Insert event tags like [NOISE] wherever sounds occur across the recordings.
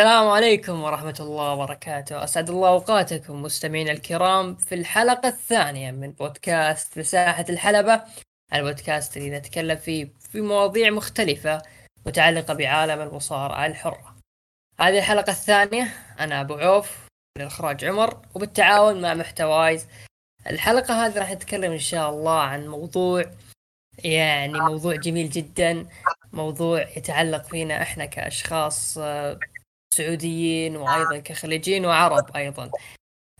السلام عليكم ورحمة الله وبركاته. أسعد الله أوقاتكم مستمعينا الكرام في الحلقة الثانية من بودكاست مساحة الحلبة البودكاست اللي نتكلم فيه في مواضيع مختلفة متعلقة بعالم المصارعة الحرة. هذه الحلقة الثانية أنا أبو عوف للإخراج عمر وبالتعاون مع محتوايز الحلقة هذه راح نتكلم إن شاء الله عن موضوع يعني موضوع جميل جدا موضوع يتعلق فينا إحنا كأشخاص آه، سعوديين وأيضا كخليجيين وعرب أيضا.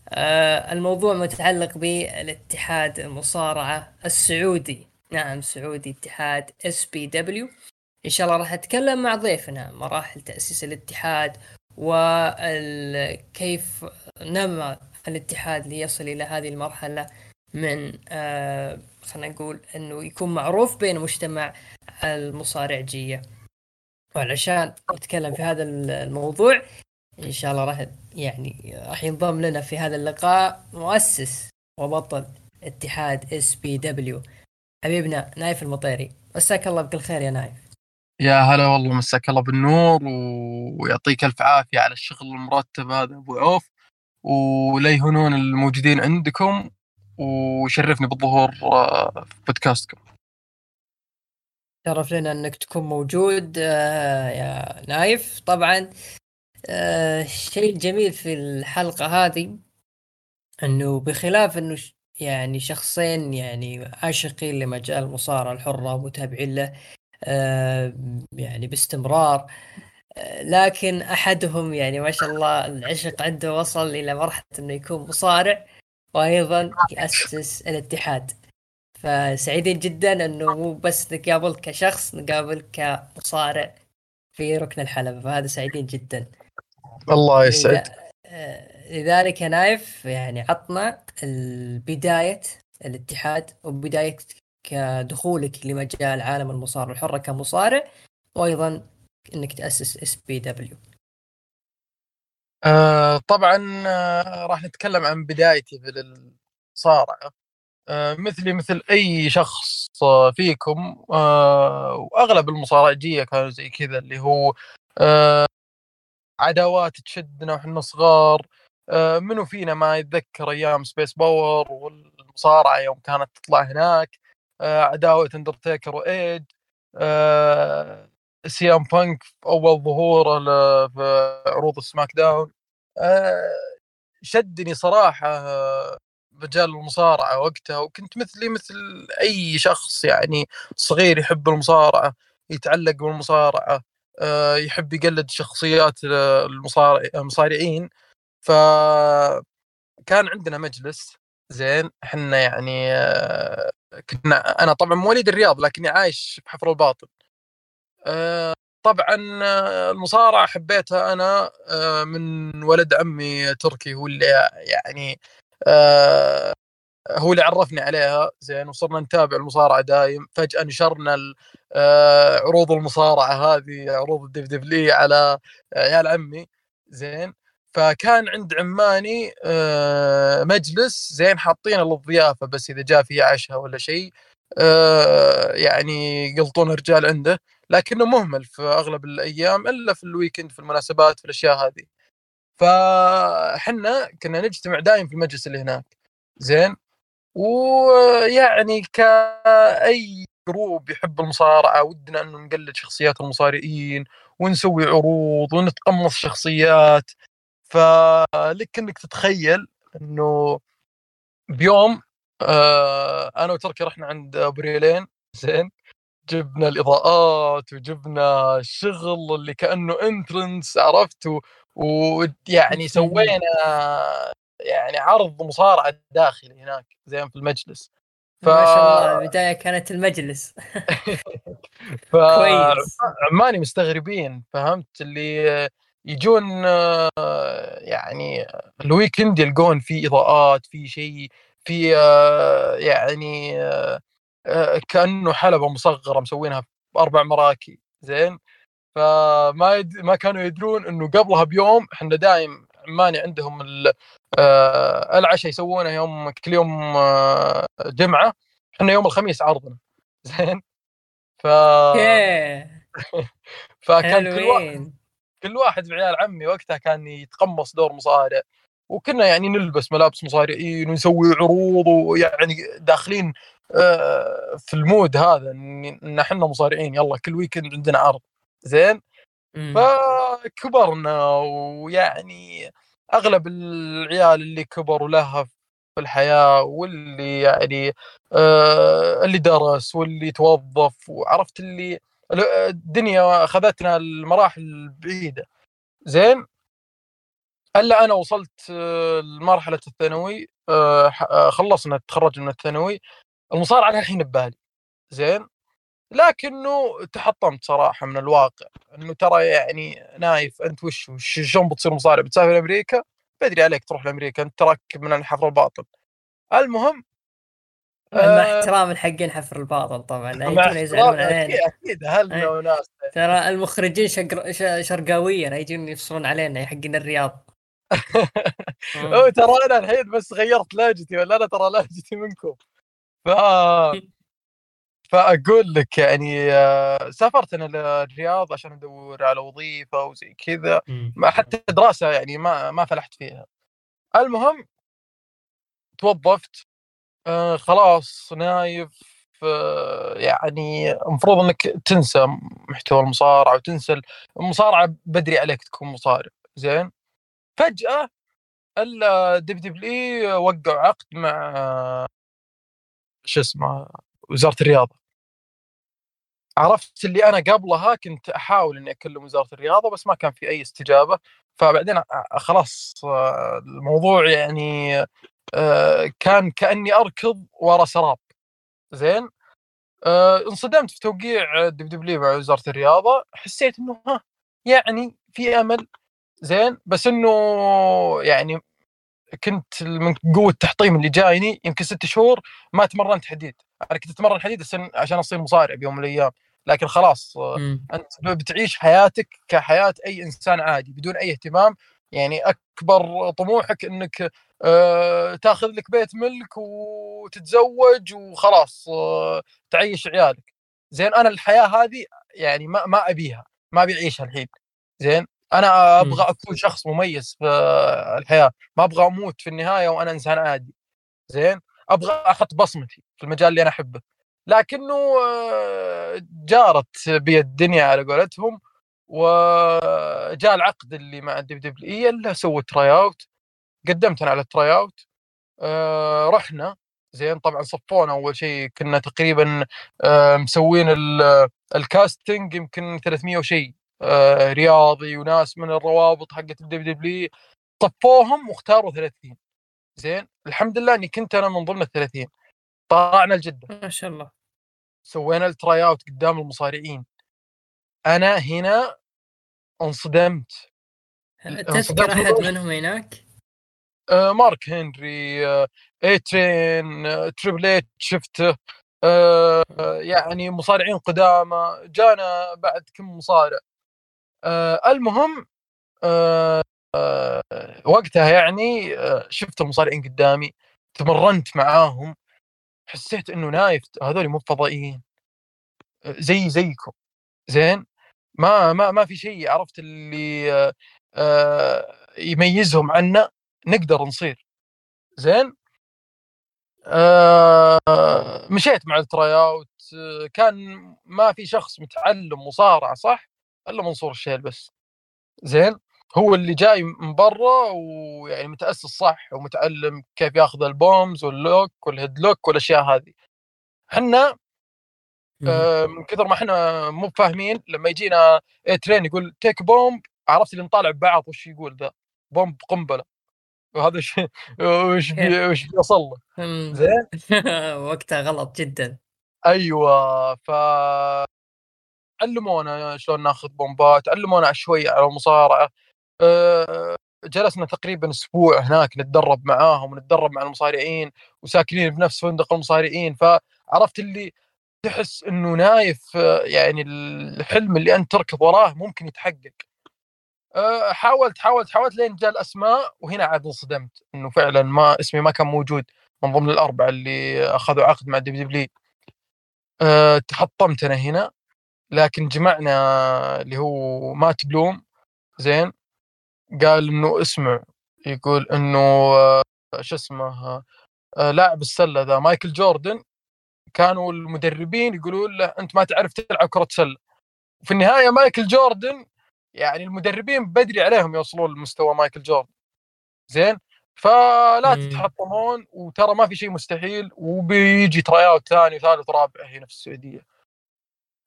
آه، الموضوع متعلق بالاتحاد المصارعة السعودي. نعم سعودي اتحاد SPW. إن شاء الله راح أتكلم مع ضيفنا مراحل تأسيس الاتحاد وكيف نما الاتحاد ليصل إلى هذه المرحلة من آه خلينا نقول إنه يكون معروف بين مجتمع المصارعجية. وعلشان نتكلم في هذا الموضوع إن شاء الله راح يعني راح ينضم لنا في هذا اللقاء مؤسس وبطل اتحاد SPW حبيبنا نايف المطيري. مساك الله بكل خير يا نايف. يا هلا والله مساك الله بالنور ويعطيك ألف عافية على الشغل المرتب هذا أبو عوف ولا يهونون الموجودين عندكم وشرفني بالظهور آه، في بودكاستكم. شرف لنا إنك تكون موجود آه، يا نايف. طبعا الشيء آه، الجميل في الحلقة هذه إنه بخلاف إنه يعني شخصين يعني عاشقين لمجال المصارعه الحرة ومتابعين له يعني باستمرار لكن أحدهم يعني ما شاء الله العشق عنده وصل إلى مرحلة إنه يكون مصارع وأيضا يأسس الاتحاد. فسعيدين جدا إنه مو بس نقابل كشخص نقابل كمصارع في ركن الحلبة. فهذا سعيدين جدا. الله يسعد لذلك يا نايف يعني عطنا بداية الاتحاد وبداية كدخولك لمجال عالم المصارعة الحرة كمصارع وأيضا إنك تأسس SPW. آه طبعا آه راح نتكلم عن بدايتي في المصارعه آه مثلي مثل أي شخص فيكم آه وأغلب المصارعجيه كانوا زي كذا اللي هو آه عداوات تشدنا وإحنا صغار آه منو فينا ما يتذكر أيام Space Power والمصارعة يوم كانت تطلع هناك آه عداوة اندرتيكر وايد آه سيام بانك أول ظهوره في عروض السماك داون آه، شدني صراحة مجال المصارعة وقتها وكنت مثلي مثل أي شخص يعني صغير يحب المصارعة يتعلق بالمصارعة آه، يحب يقلد شخصيات المصارعين. ف كان عندنا مجلس زين إحنا يعني آه، كنا أنا طبعا مواليد الرياض لكني عايش بحفر الباطن. آه، طبعا المصارعة حبيتها أنا من ولد عمي تركي هو اللي يعني هو اللي عرفني عليها زين وصرنا نتابع المصارعة دايم. فجأة نشرنا عروض المصارعة هذه عروض الدف على عيال عمي زين. فكان عند عماني مجلس زين حاطينه للضيافه بس إذا جاء في عشاء ولا شيء يعني يقلطون الرجال عنده. لكنه مهمل في أغلب الأيام إلا في ال weekend في المناسبات في الأشياء هذه. فحنا كنا نجتمع دائم في المجلس اللي هناك. زين؟ ويعني كأي group يحب المصارعة ودنا إنه نقلد شخصيات المصارعين ونسوي عروض ونتقمص شخصيات. فلك إنك تتخيل إنه بيوم آه أنا وتركي رحنا عند ابو زين؟ جبنا الإضاءات وجبنا الشغل اللي كأنه انترنس عرفت؟ ويعني سوينا يعني عرض مصارعة داخلي هناك زين في المجلس. ف... ما شاء الله البداية كانت المجلس. [LAUGHS] ف... كويس. عماني مستغربين فهمت؟ اللي يجون يعني الويكند يلقون في إضاءات في شيء في يعني آه، كأنه حلبة مصغرة مسوينها باربع مراكي زين؟ فما يد... ما كانوا يدرون إنه قبلها بيوم إحنا دايم عماني عندهم آه، العشاء يسوونه يوم كل يوم آه، جمعة. إحنا يوم الخميس عرضنا. [LAUGHS] زين؟ ف [LAUGHS] فكان كل واحد كل واحد بعيال عمي وقتها كان يتقمص دور مصارع. وكنا يعني نلبس ملابس مصارعين ونسوي عروض ويعني داخلين آه، في ال mood هذا إن إحنا مصارعين يلا كل weekend عندنا عرض. زين؟ فكبرنا ويعني أغلب العيال اللي كبروا لها في الحياة واللي يعني آه اللي درس واللي توظف وعرفت اللي الدنيا أخذتنا المراحل البعيدة. زين؟ الا أنا وصلت آه، لمرحلة الثانوي آه، آه، خلصنا تخرجنا من الثانوي المصارعة الحين ببالي. زين؟ لكنه تحطمت صراحة من الواقع. إنه ترى يعني نايف أنت وش شلون بتصير مصارع بتسافر أمريكا؟ بدري عليك تروح لأمريكا أنت تراك من الحفر الباطن. المهم مع آه احترام الحقين حفر الباطل طبعا يجون يزعلون علينا. أكيد اهلنا إيه. وناس ترى المخرجين شقر... شرقاويا يجون يفصلون علينا حقين الرياض. هو ترى أنا الحين بس غيرت لهجتي ولا أنا ترى لهجتي منكم. ف [LAUGHS] فأقول لك يعني آه، سافرت أنا للرياض عشان أدور على وظيفة وزي كذا. حتى دراسة يعني ما ما فلحت فيها. المهم توظفت آه خلاص نايف آه يعني المفروض إنك تنسى محتوى المصارعة وتنسى المصارعة بدري عليك تكون مصارع. زين؟ فجأة الدب دبليو وقعوا عقد مع شو اسمه وزارة الرياضة. عرفت اللي أنا قبلها كنت أحاول إني أكلم وزارة الرياضة بس ما كان في أي استجابة. فبعدين خلاص الموضوع يعني كان كأني أركض ورا سراب. زين؟ انصدمت في توقيع الدب دبليو مع وزارة الرياضة. حسيت إنه ها يعني في أمل. زين؟ بس إنه يعني كنت من قوة التحطيم اللي جايني يمكن ست شهور ما تمرنت حديد. أنا كنت أتمرن حديد عشان أصير مصارع بيوم من الأيام. لكن خلاص مم. أنت بتعيش حياتك كحياة أي إنسان عادي بدون أي اهتمام. يعني أكبر طموحك إنك آه تأخذ لك بيت ملك وتتزوج وخلاص آه تعيش عيالك. زين أنا الحياة هذه يعني ما ما أبيها ما أبي أعيشها الحين. زين أنا أبغى أكون شخص مميز في الحياة. ما أبغى أموت في النهاية وأنا إنسان عادي. زين أبغى أحط بصمتي في المجال اللي أنا أحبه. لكنه آه، جارت بي الدنيا على قولتهم وجاء العقد اللي مع ال WWE الا سووا try out قدمت أنا على ال try out آه رحنا زين طبعا صفونا أول شيء كنا تقريبا آه مسوين ال casting يمكن 300 وشيء رياضي وناس من الروابط حقت ال WW صفوهم واختاروا 30 زين الحمد لله إني كنت أنا من ضمن ال 30 طلعنا لجده ما شاء الله. سوينا ال tryout قدام المصارعين. أنا هنا انصدمت. تذكر أحد منهم هناك؟ آه مارك هنري آه A-Train آه Triple H شفته آه يعني مصارعين قدامى. جانا بعد كم مصارع. آه المهم آه آه وقتها يعني آه شفت المصارعين قدامي. تمرنت معاهم. حسيت إنه نايف هذول مو فضائيين. زي زيكم. زين؟ ما ما ما في شيء عرفت اللي آه يميزهم عنا نقدر نصير. زين؟ مشيت مع ال tryout كان ما في شخص متعلم مصارعة صح؟ إلا منصور الشهيل بس. زين؟ هو اللي جاي من برا ويعني متأسس صح ومتعلم كيف ياخذ ال bumps وال lock وال headlock والأشياء هذه. إحنا آه من كثر ما إحنا مو فاهمين لما يجينا A-Train يقول take bump عرفت اللي نطالع ببعض وش يقول ذا؟ bomb قنبلة. وهذا وش وش بي وش بيوصل له. زين؟ [LAUGHS] وقتها غلط جدا. أيوه ف علمونا شلون ناخذ بومبات علمونا شوي على المصارعة. جلسنا تقريبا أسبوع هناك نتدرب معاهم ونتدرب مع المصارعين وساكنين بنفس فندق المصارعين فعرفت اللي تحس إنه نايف يعني الحلم اللي أنت تركض وراه ممكن يتحقق. آه، حاولت حاولت حاولت لين جاء الأسماء وهنا عاد انصدمت إنه فعلا ما اسمي ما كان موجود من ضمن الأربعة اللي أخذوا عقد مع WW. تحطمت أنا هنا لكن جمعنا اللي هو مات بلوم زين؟ قال إنه اسمع يقول إنه آه، شو اسمه آه، لاعب السلة ذا مايكل جوردن. كانوا المدربين يقولون له أنت ما تعرف تلعب كرة سلة. وفي النهاية مايكل جوردن يعني المدربين بدري عليهم يوصلون لمستوى مايكل جوردن. زين؟ فلا تتحطمون وترى ما في شيء مستحيل وبيجي تراي ثاني وثالث ورابع هنا في السعودية.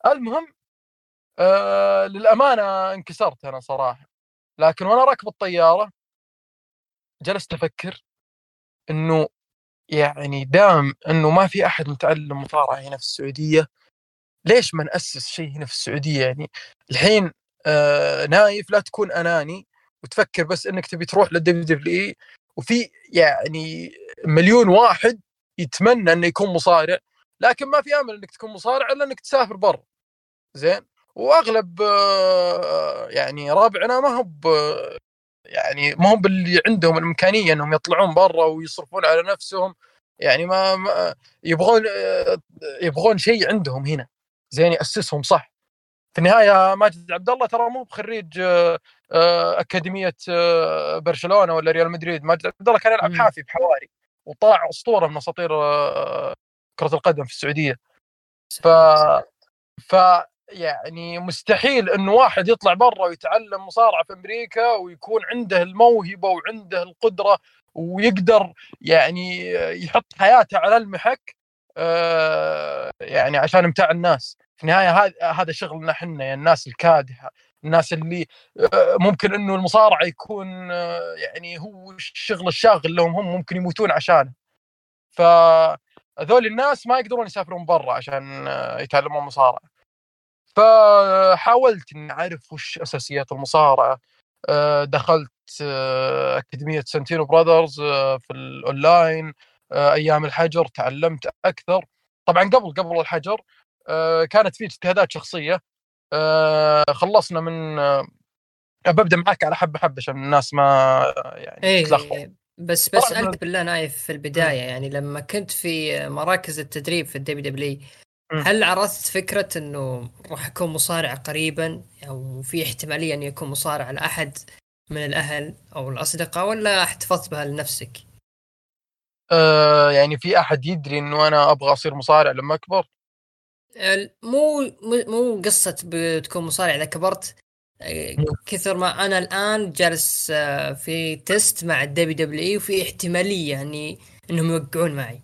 المهم آه للأمانة انكسرت أنا صراحة. لكن وأنا راكب الطيارة جلست أفكر إنه يعني دام إنه ما في أحد متعلم مصارعة هنا في السعودية ليش ما نأسس شيء هنا في السعودية؟ يعني الحين آه نايف لا تكون أناني وتفكر بس إنك تبي تروح لل WWE وفي يعني مليون واحد يتمنى إنه يكون مصارع لكن ما في أمل إنك تكون مصارع إلا إنك تسافر برا. زين؟ وأغلب آه، يعني رابعنا ما هو يعني ما هم باللي عندهم الإمكانية إنهم يطلعون برا ويصرفون على نفسهم. يعني ما, ما يبغون آه، يبغون شيء عندهم هنا. زين يأسسهم صح. في النهاية ماجد عبد الله ترى مو بخريج آه، أكاديمية برشلونة ولا ريال مدريد. ماجد عبد الله كان يلعب حافي بحواري وطلع أسطورة من أساطير كرة القدم في السعودية. ف ف يعني مستحيل انه واحد يطلع برا ويتعلم مصارعة في أمريكا ويكون عنده الموهبة وعنده القدرة ويقدر يعني يحط حياته على المحك آه، يعني عشان يمتع الناس. في النهاية هذا هذا شغلنا إحنا يعني الناس الكادحة الناس اللي آه، ممكن إنه المصارعة يكون آه، يعني هو الشغل الشاغل لهم هم ممكن يموتون عشانه. فهذول الناس ما يقدرون يسافرون برا عشان يتعلمون مصارعة. فحاولت إني أعرف وش أساسيات المصارعة. آه، دخلت آه، أكاديمية Santino Brothers آه، في الأونلاين أيام الحجر تعلمت أكثر. طبعا قبل قبل الحجر كانت في اجتهادات شخصية. خلصنا من ببدأ معك على حبة حبة عشان الناس ما يعني إيه بس بس انت بالله نايف في البداية يعني لما كنت في مراكز التدريب في ال WW هل عرضت فكرة إنه راح اكون مصارع قريبا؟ أو في احتمالية ان يكون مصارع لأحد من الأهل أو الأصدقاء؟ ولا احتفظت بها لنفسك؟ أه يعني في أحد يدري إنه أنا أبغى أصير مصارع لما أكبر؟ مو مو قصة بتكون مصارع. إذا كبرت كثر ما أنا الآن جالس آه، في test مع ال WW وفي احتمالية إني إنهم يوقعون معي.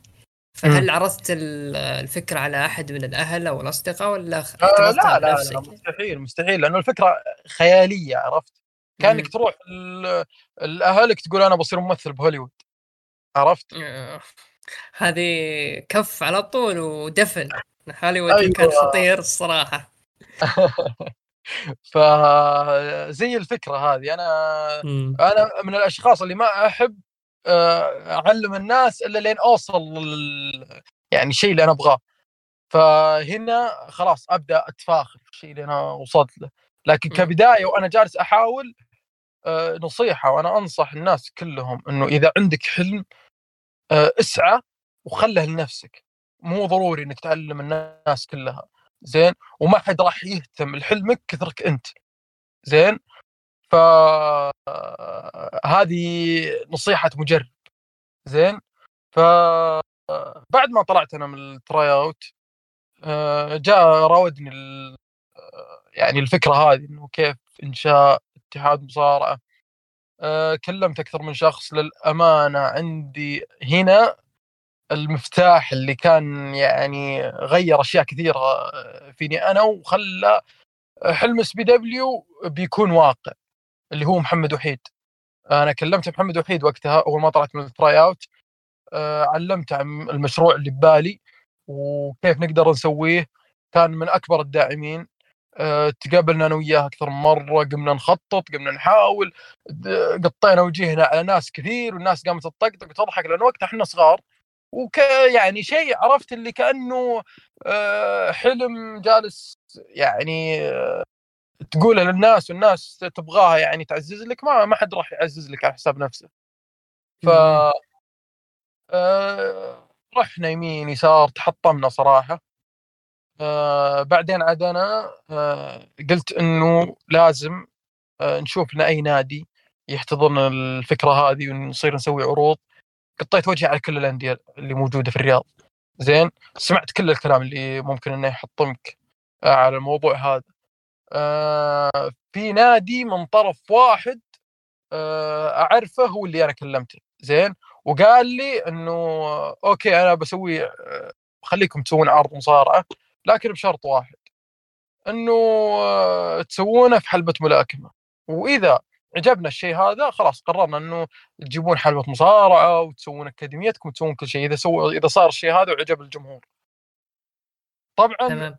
فهل عرضت الفكرة على أحد من الأهل أو الأصدقاء ولا آه لا, لا, لا مستحيل مستحيل لأنه الفكرة خيالية عرفت؟ كأنك تروح لاهلك تقول أنا بصير ممثل بهوليوود عرفت؟ آه، هذه كف على طول ودفن هوليوود أيوة. كان خطير الصراحة [LAUGHS] فزي الفكرة هذه أنا مم. أنا من الأشخاص اللي ما أحب أعلم الناس إلا لين أوصل يعني الشيء اللي أنا أبغاه. فهنا خلاص أبدأ أتفاخر في الشيء اللي أنا وصلت له. لكن كبداية وأنا جالس أحاول آه، نصيحة وأنا أنصح الناس كلهم إنه إذا عندك حلم آه، اسعى وخله لنفسك. مو ضروري إنك تعلم الناس كلها. زين؟ وما حد راح يهتم لحلمك كثرك أنت. زين؟ فهذه نصيحة مجرب. زين؟ فبعد ما طلعت أنا من التراي أوت آه، جاء راودني يعني الفكرة هذه إنه كيف انشاء اتحاد مصارعة. آه، كلمت أكثر من شخص للأمانة عندي هنا المفتاح اللي كان يعني غير أشياء كثيرة آه، فيني أنا وخلى حلم SPW بيكون واقع. اللي هو محمد وحيد. أنا كلمت محمد وحيد وقتها أول ما طلعت من ال tryout آه، علمته عن المشروع اللي ببالي وكيف نقدر نسويه. كان من أكبر الداعمين. أه تقابلنا أنا وياه أكثر من مرة قمنا نخطط قمنا نحاول قطينا وجهنا على ناس كثير والناس قامت تطقطق وتضحك لأن وقتها إحنا صغار. وك يعني شيء عرفت اللي كأنه أه حلم جالس يعني تقولها للناس والناس تبغاها يعني تعزز لك ما ما حد راح يعزز لك على حساب نفسه. ف آه رحنا يمين يسار تحطمنا صراحة. آه بعدين عاد أنا آه قلت إنه لازم آه، نشوف لنا أي نادي يحتضن الفكرة هذه ونصير نسوي عروض. قطيت وجهي على كل الأندية اللي موجودة في الرياض. زين سمعت كل الكلام اللي ممكن إنه يحطمك على الموضوع هذا. آه في نادي من طرف واحد آه أعرفه هو اللي أنا كلمته زين؟ وقال لي إنه أوكي أنا بسوي آه خليكم تسوون عرض مصارعة لكن بشرط واحد إنه آه تسوونه في حلبة ملاكمة. وإذا عجبنا الشيء هذا خلاص قررنا إنه تجيبون حلبة مصارعة وتسوون أكاديميتكم وتسوون كل شيء إذا سووا إذا صار الشيء هذا وعجب الجمهور. طبعا تمام.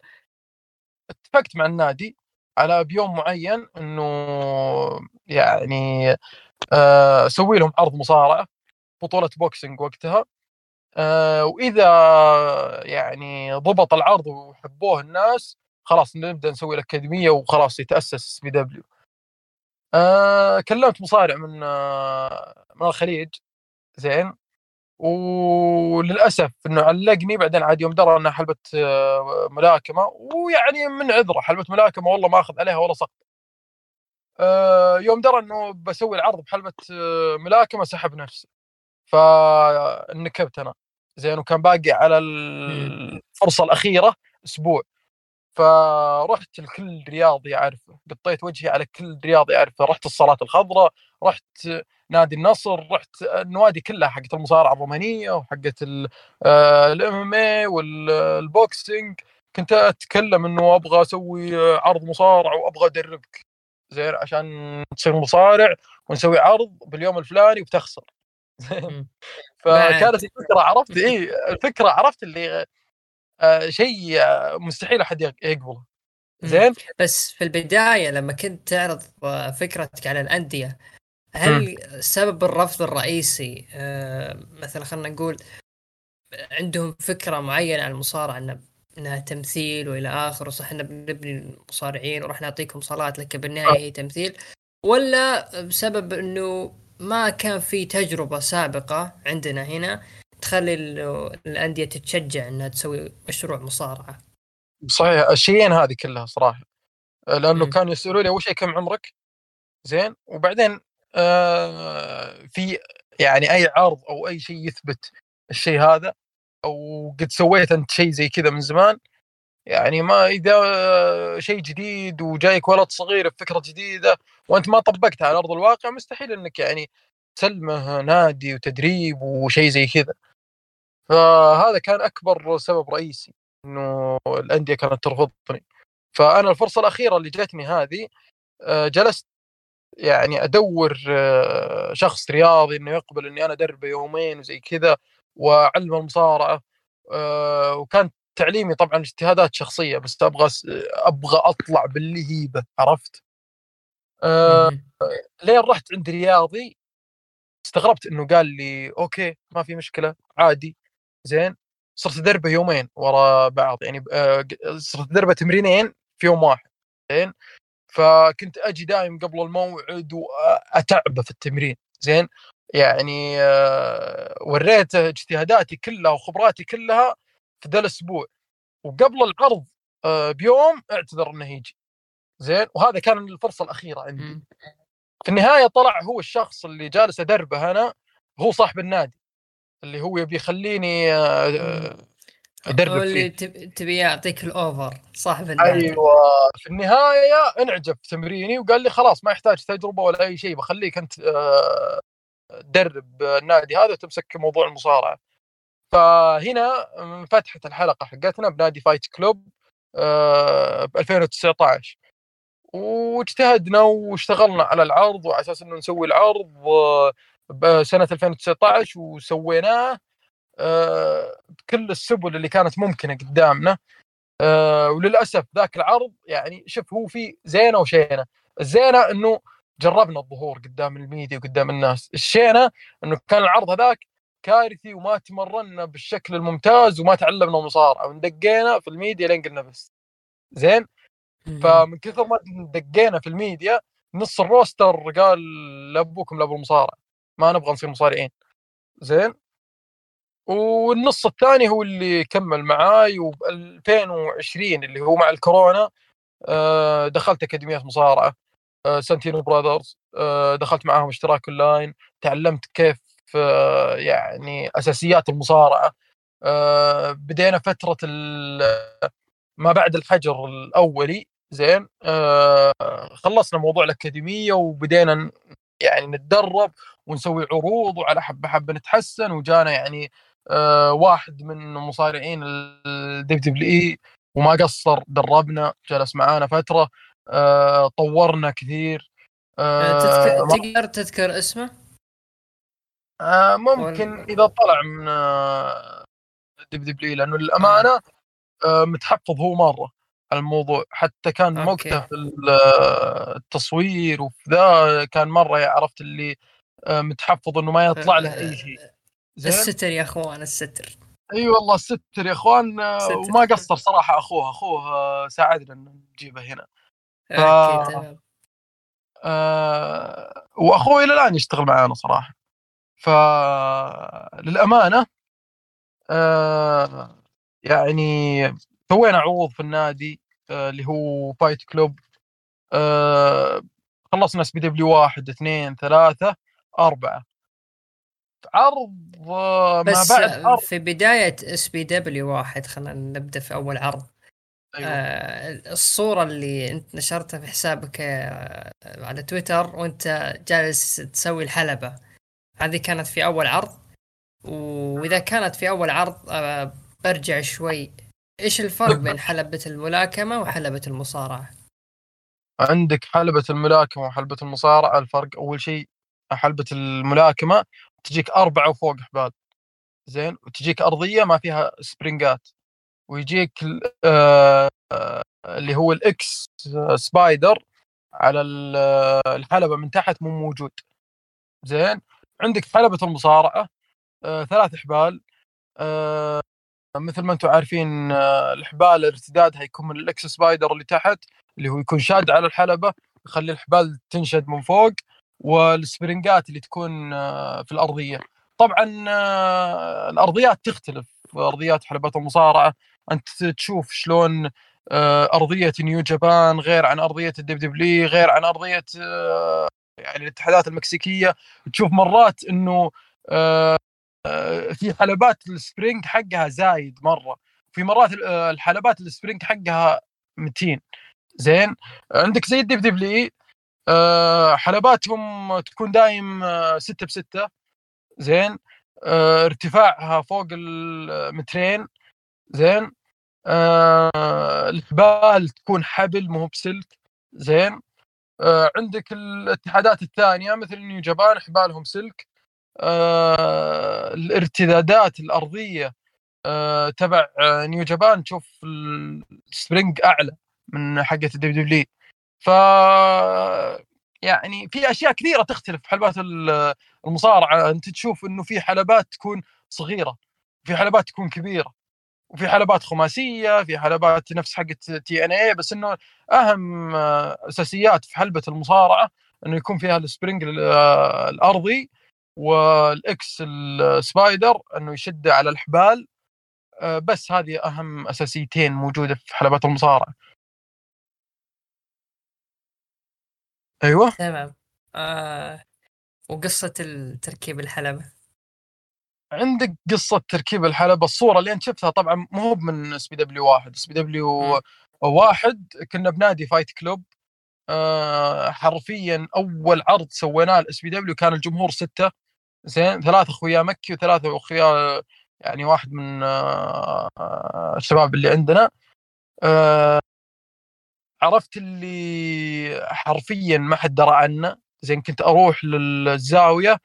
اتفقت مع النادي على بيوم معين إنه يعني آه، أسوي لهم عرض مصارعة بطولة بوكسنج وقتها. آه، وإذا يعني ضبط العرض وحبوه الناس خلاص نبدأ نسوي الاكاديميه وخلاص يتأسس بي دبليو. آه كلمت مصارع من من الخليج زين. وللأسف إنه علقني بعدين عاد يوم درى إنها حلبه آه ملاكمة ويعني من عذره حلبه ملاكمة والله ما أخذ عليها ولا سقط آه يوم درى إنه بسوي العرض بحلبة آه ملاكمة سحب نفسه. فنكبت أنا. زين وكان باقي على الفرصة الأخيرة أسبوع. فرحت لكل رياضي أعرفه. قطيت وجهي على كل رياضي أعرفه. رحت الصالات الخضراء رحت نادي النصر رحت النوادي كلها حقت المصارعة الرومانية وحقت ال MMA وال boxing. كنت أتكلم إنه أبغى أسوي عرض مصارع وأبغى ادربك زين عشان تصير مصارع ونسوي عرض باليوم الفلاني وتخسر [LAUGHS] فكانت الفكرة عرفت؟ اي الفكرة عرفت اللي آه، شيء آه، مستحيل أحد يقبله. زين؟ بس في البداية لما كنت تعرض آه، فكرتك على الأندية هل سبب الرفض الرئيسي مثلا خلينا نقول عندهم فكرة معينة عن المصارعة إنه إنها تمثيل وإلى اخره صح إحنا بنبني المصارعين وراح نعطيكم صالات لكن بالنهاية هي تمثيل ولا بسبب إنه ما كان في تجربة سابقة عندنا هنا تخلي الأندية تتشجع إنها تسوي مشروع مصارعة؟ صحيح الشيئين هذه كلها صراحة. لأنه كانوا يسالوا لي أول شيء كم عمرك؟ زين. وبعدين آه في يعني أي عرض أو أي شيء يثبت الشيء هذا أو قد سويت أنت شيء زي كذا من زمان يعني ما إذا شيء جديد وجايك ولد صغير بفكرة جديدة وأنت ما طبقتها على أرض الواقع مستحيل إنك يعني تسلمه نادي وتدريب وشيء زي كذا. فهذا كان أكبر سبب رئيسي إنه الأندية كانت ترفضني. فأنا الفرصة الأخيرة اللي جاتني هذه آه، جلست يعني ادور شخص رياضي إنه يقبل إني أنا أدربه يومين وزي كذا واعلم المصارعة وكان تعليمي طبعا اجتهادات شخصية بس أبغى أبغى أطلع باللهيبة عرفت؟ لين رحت عند رياضي استغربت إنه قال لي أوكي ما في مشكلة عادي زين صرت أدربه يومين ورا بعض يعني صرت أدربه تمرينين في يوم واحد زين فكنت أجي دايم قبل الموعد وأتعبه في التمرين زين؟ يعني آه، وريته اجتهاداتي كلها وخبراتي كلها في ذا الأسبوع. وقبل العرض آه، بيوم اعتذر إنه يجي زين؟ وهذا كان الفرصة الأخيرة عندي. في النهاية طلع هو الشخص اللي جالس أدربه أنا هو صاحب النادي اللي هو يبي يخليني آه، ادرب هو اللي تبي يعطيك الاوفر صاحب النادي أيوه في النهاية انعجب في تمريني وقال لي خلاص ما يحتاج تجربة ولا أي شيء بخليك أنت تدرب النادي هذا وتمسك موضوع المصارعة. فهنا فتحت الحلقة حقتنا بنادي Fight Club ب 2019 واجتهدنا واشتغلنا على العرض وعلى أساس إنه نسوي العرض بسنه 2019 وسويناه. بكل السبل اللي كانت ممكنة قدامنا وللأسف ذاك العرض يعني شوف هو في زينة وشينة. الزينة إنه جربنا الظهور قدام الميديا وقدام الناس. الشينة إنه كان العرض هذاك كارثي وما تمرنا بالشكل الممتاز وما تعلمنا مصارعه وندقينا في الميديا لين قلنا بس. زين؟ فمن كثر ما دقينا في الميديا نص ال roster قال لأبوكم لأبو المصارعه ما نبغى نصير مصارعين. زين؟ والنص الثاني هو اللي كمل معاي وب 2020 اللي هو مع الكورونا آه، دخلت اكاديميه مصارعة Santino Brothers دخلت معاهم اشتراك أونلاين تعلمت كيف يعني أساسيات المصارعة بدينا فترة ما بعد الحجر الأولي زين خلصنا موضوع الأكاديمية وبدينا يعني نتدرب ونسوي عروض وعلى حبه حبه نتحسن وجانا يعني آه واحد من مصارعين ال WWE وما قصر دربنا جلس معانا فترة آه طورنا كثير آه تقدر تذكر اسمه؟ آه ممكن إذا طلع من آه WWE لأنه للأمانة آه. متحفظ هو مرة على الموضوع. حتى كان موقته في التصوير وفي ذا كان مرة عرفت اللي آه، متحفظ إنه ما يطلع له أي شيء. الستر يا أخوان الستر. أي أيوة والله الستر يا أخوان آه، ستر. وما قصر صراحة أخوه. أخوه آه، ساعدنا إن نجيبه هنا. ف... آه... واخوي إلى الآن يشتغل معانا صراحة. فللامانه آه... يعني سوينا عروض في النادي آه اللي هو Fight Club آه خلصنا SPW واحد اثنين ثلاثة أربعة. عرض آه بس ما بعد عرض. في بداية SPW واحد خلينا نبدأ في أول عرض أيوة. آه الصورة اللي أنت نشرتها في حسابك آه على تويتر وأنت جالس تسوي الحلبة هذه كانت في أول عرض وإذا كانت في أول عرض آه برجع شوي إيش الفرق بين [LAUGHS] حلبة الملاكمة وحلبة المصارعة؟ عندك حلبة الملاكمة وحلبة المصارعة الفرق أول شيء حلبة الملاكمة تجيك أربعة وفوق حبال زين؟ وتجيك أرضية ما فيها سبرينجات ويجيك آه اللي هو ال X spider على الحلبة من تحت مو موجود. زين؟ عندك حلبة المصارعة آه ثلاث حبال آه مثل ما أنتم عارفين آه، الحبال ارتدادها يكون من الإكس سبايدر اللي تحت اللي هو يكون شاد على الحلبة يخلي الحبال تنشد من فوق. والسبرنجات اللي تكون آه، في الأرضية. طبعا آه، الأرضيات تختلف. أرضيات حلبات المصارعة أنت تشوف شلون أرضية New Japan غير عن أرضية ال WWE غير عن أرضية يعني الاتحادات المكسيكية. تشوف مرات إنه آه، في حلبات ال spring حقها زايد مرة. في مرات آه، الحلبات ال spring حقها 200 زين؟ عندك زي الدب دبلي آه، حلباتهم تكون دايم 6 ب 6 زين. ارتفاعها فوق المترين زين. الحبال تكون حبل مو بسلك. زين. عندك الاتحادات الثانية مثل New Japan حبالهم سلك. آه الارتدادات الأرضية آه تبع آه New Japan تشوف ال spring أعلى من حقة ال WWE ف يعني في أشياء كثيرة تختلف في حلبات المصارعة. أنت تشوف إنه في حلبات تكون صغيرة في حلبات تكون كبيرة وفي حلبات خماسية في حلبات نفس حقة TNA بس إنه أهم أساسيات في حلبة المصارعة إنه يكون فيها ال spring آه، الأرضي وال X ال spider إنه يشد على الحبال. آه، بس هذه أهم أساسيتين موجودة في حلبات المصارعة. أيوه. تمام. آه وقصة تركيب الحلبة. عندك قصة تركيب الحلبة. الصورة اللي أنت شفتها طبعا مو من SPW واحد. SPW واحد كنا بنادي Fight Club آه حرفيا أول عرض سويناه ال SPW كان الجمهور ستة. زين ثلاث أخويا مكي وثلاثة أخويا يعني واحد من آه، الشباب اللي عندنا. آه، عرفت اللي حرفيا ما حد درى عنه. زين كنت أروح للزاوية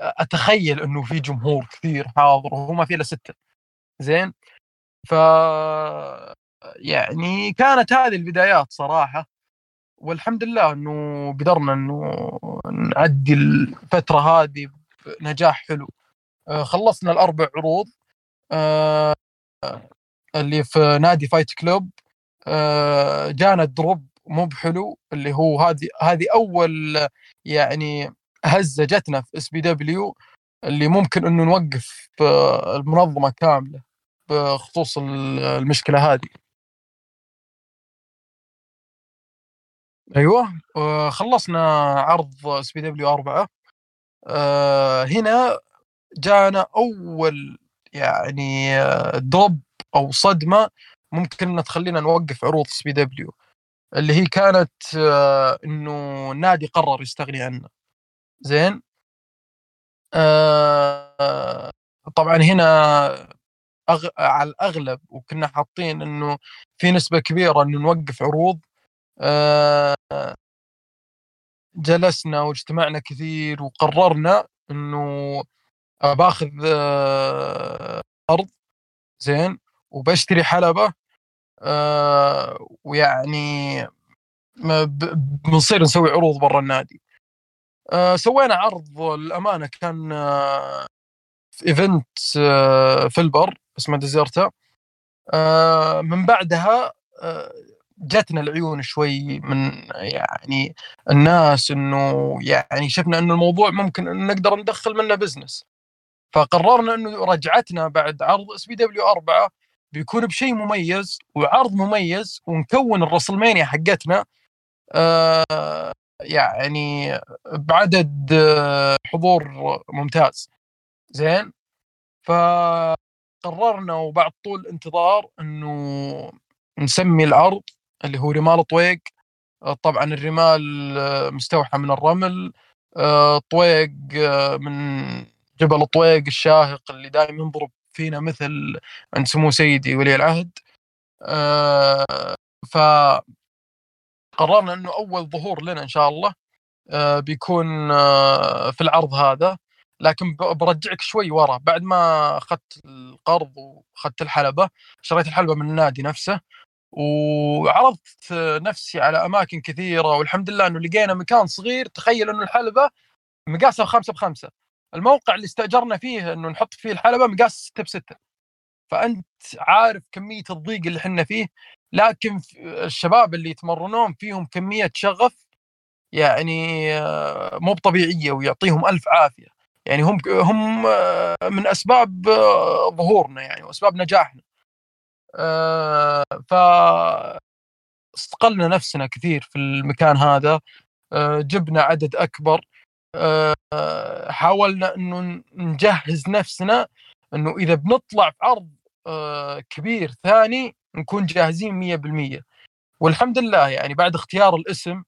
أتخيل إنه في جمهور كثير حاضر وهو ما في إلا ستة. زين؟ ف يعني كانت هذه البدايات صراحة. والحمد لله إنه قدرنا إنه نعدي الفترة هذه نجاح حلو. آه، خلصنا الأربع عروض. آه، اللي في نادي Fight Club جانا drop مو بحلو اللي هو هذه هذه أول يعني هزة جتنا في SPW اللي ممكن إنه نوقف المنظمة كاملة بخصوص المشكلة هذه. أيوه خلصنا عرض SPW 4 آه هنا جانا أول يعني drop أو صدمة ممكن تخلينا نوقف عروض SPW اللي هي كانت آه إنه النادي قرر يستغني عنه. زين؟ آه طبعا هنا أغ... على الأغلب وكنا حاطين إنه في نسبة كبيرة إنه نوقف عروض آه جلسنا واجتمعنا كثير وقررنا إنه باخذ آه أرض زين؟ وبشتري حلبة آه ويعني بنصير نسوي عروض برا النادي. آه سوينا عرض الامانه كان في event آه في البر اسمه ديزرتا آه من بعدها جاتنا العيون شوي من يعني الناس إنه يعني شفنا إنه الموضوع ممكن نقدر ندخل منه business فقررنا إنه رجعتنا بعد عرض SPW 4 بيكون بشيء مميز وعرض مميز ونكون ال WrestleMania حقتنا. آه يعني بعدد آه حضور ممتاز. زين؟ فقررنا وبعد طول انتظار إنه نسمي العرض اللي هو رمال طويق. آه، طبعا الرمال مستوحى من الرمل. طويق من جبل طويق الشاهق اللي دائما ينضرب فينا مثل عند سمو سيدي ولي العهد. ف قررنا إنه أول ظهور لنا إن شاء الله بيكون في العرض هذا. لكن برجعك شوي ورا. بعد ما أخذت القرض وأخذت الحلبة شريت الحلبة من النادي نفسه وعرضت نفسي على أماكن كثيرة. والحمد لله إنه لقينا مكان صغير. تخيل إنه الحلبة مقاسها خمسة بخمسة. الموقع اللي استأجرنا فيه إنه نحط فيه الحلبة مقاس 6 بستة. فأنت عارف كمية الضيق اللي إحنا فيه لكن الشباب اللي يتمرنون فيهم كمية شغف يعني آه، مو طبيعيه ويعطيهم ألف عافية. يعني هم هم آه، من أسباب آه، ظهورنا يعني وأسباب نجاحنا. ف استقلنا نفسنا كثير في المكان هذا. جبنا عدد أكبر حاولنا إنه نجهز نفسنا إنه إذا بنطلع في عرض كبير ثاني نكون جاهزين 100% والحمد لله يعني بعد اختيار الاسم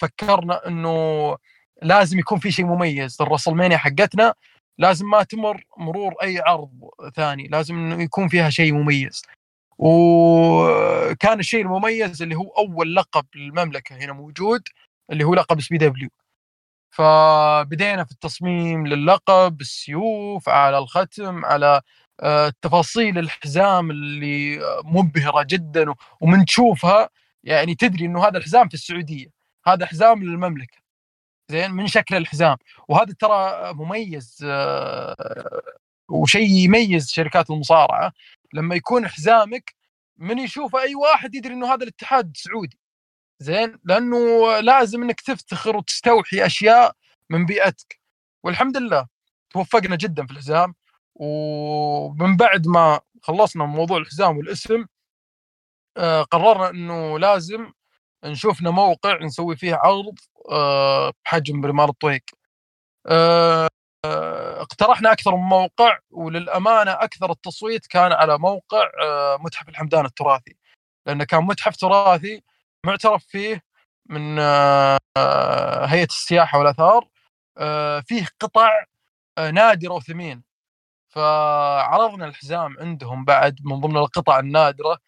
فكرنا إنه لازم يكون في شيء مميز. الرسلمانيا حقتنا لازم ما تمر مرور أي عرض ثاني لازم إنه يكون فيها شيء مميز. وكان الشيء المميز اللي هو أول لقب للمملكة هنا موجود اللي هو لقب SPW. فبدينا في التصميم للقب السيوف على الختم على آه، تفاصيل الحزام اللي مبهرة جدا ومن تشوفها يعني تدري إنه هذا الحزام في السعودية. هذا حزام للمملكة. زين؟ من شكل الحزام. وهذا ترى مميز آه، وشيء يميز شركات المصارعة. لما يكون حزامك من يشوف أي واحد يدري إنه هذا الاتحاد سعودي. زين؟ لأنه لازم إنك تفتخر وتستوحي أشياء من بيئتك. والحمد لله توفقنا جدا في الحزام ومن بعد ما خلصنا موضوع الحزام والاسم آه، قررنا إنه لازم نشوفنا موقع نسوي فيه عرض آه، بحجم رمال الطويق آه، اقترحنا أكثر من موقع وللأمانة أكثر التصويت كان على موقع متحف الحمدان التراثي. لأنه كان متحف تراثي معترف فيه من هيئة السياحة والآثار فيه قطع نادرة وثمين. فعرضنا الحزام عندهم بعد من ضمن القطع النادرة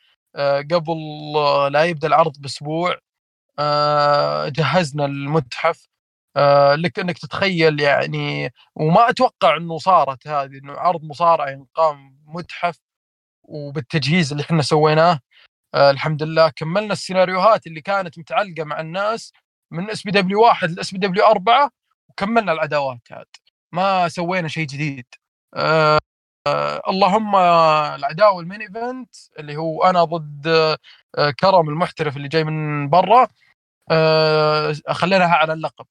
قبل لا يبدأ العرض بأسبوع آه، جهزنا المتحف آه، لك انك تتخيل يعني وما أتوقع إنه صارت هذه إنه عرض مصارعة ينقام متحف وبالتجهيز اللي إحنا سويناه. آه، الحمد لله كملنا السيناريوهات اللي كانت متعلقة مع الناس من SPW 1 ل SPW 4 وكملنا العداوات هذه ما سوينا شيء جديد. آه آه اللهم العداوة ال main event اللي هو أنا ضد آه كرم المحترف اللي جاي من برا آه خليناها على اللقب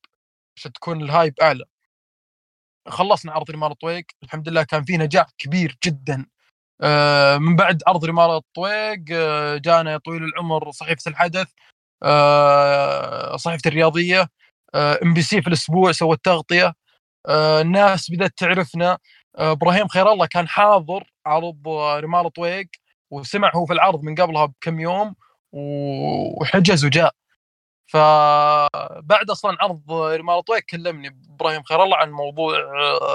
عشان تكون ال hype أعلى. خلصنا عرض رمال الطويق الحمد لله كان في نجاح كبير جدا. آه من بعد عرض رمال الطويق آه جانا طويل العمر صحيفة الحدث آه، صحيفة الرياضية MBC في الأسبوع سوت تغطية الناس بدأت تعرفنا إبراهيم خير الله كان حاضر عرض رمال طويق وسمع هو في العرض من قبلها بكم يوم وحجز وجاء. فبعد أصلا عرض رمال طويق كلمني إبراهيم خير الله عن موضوع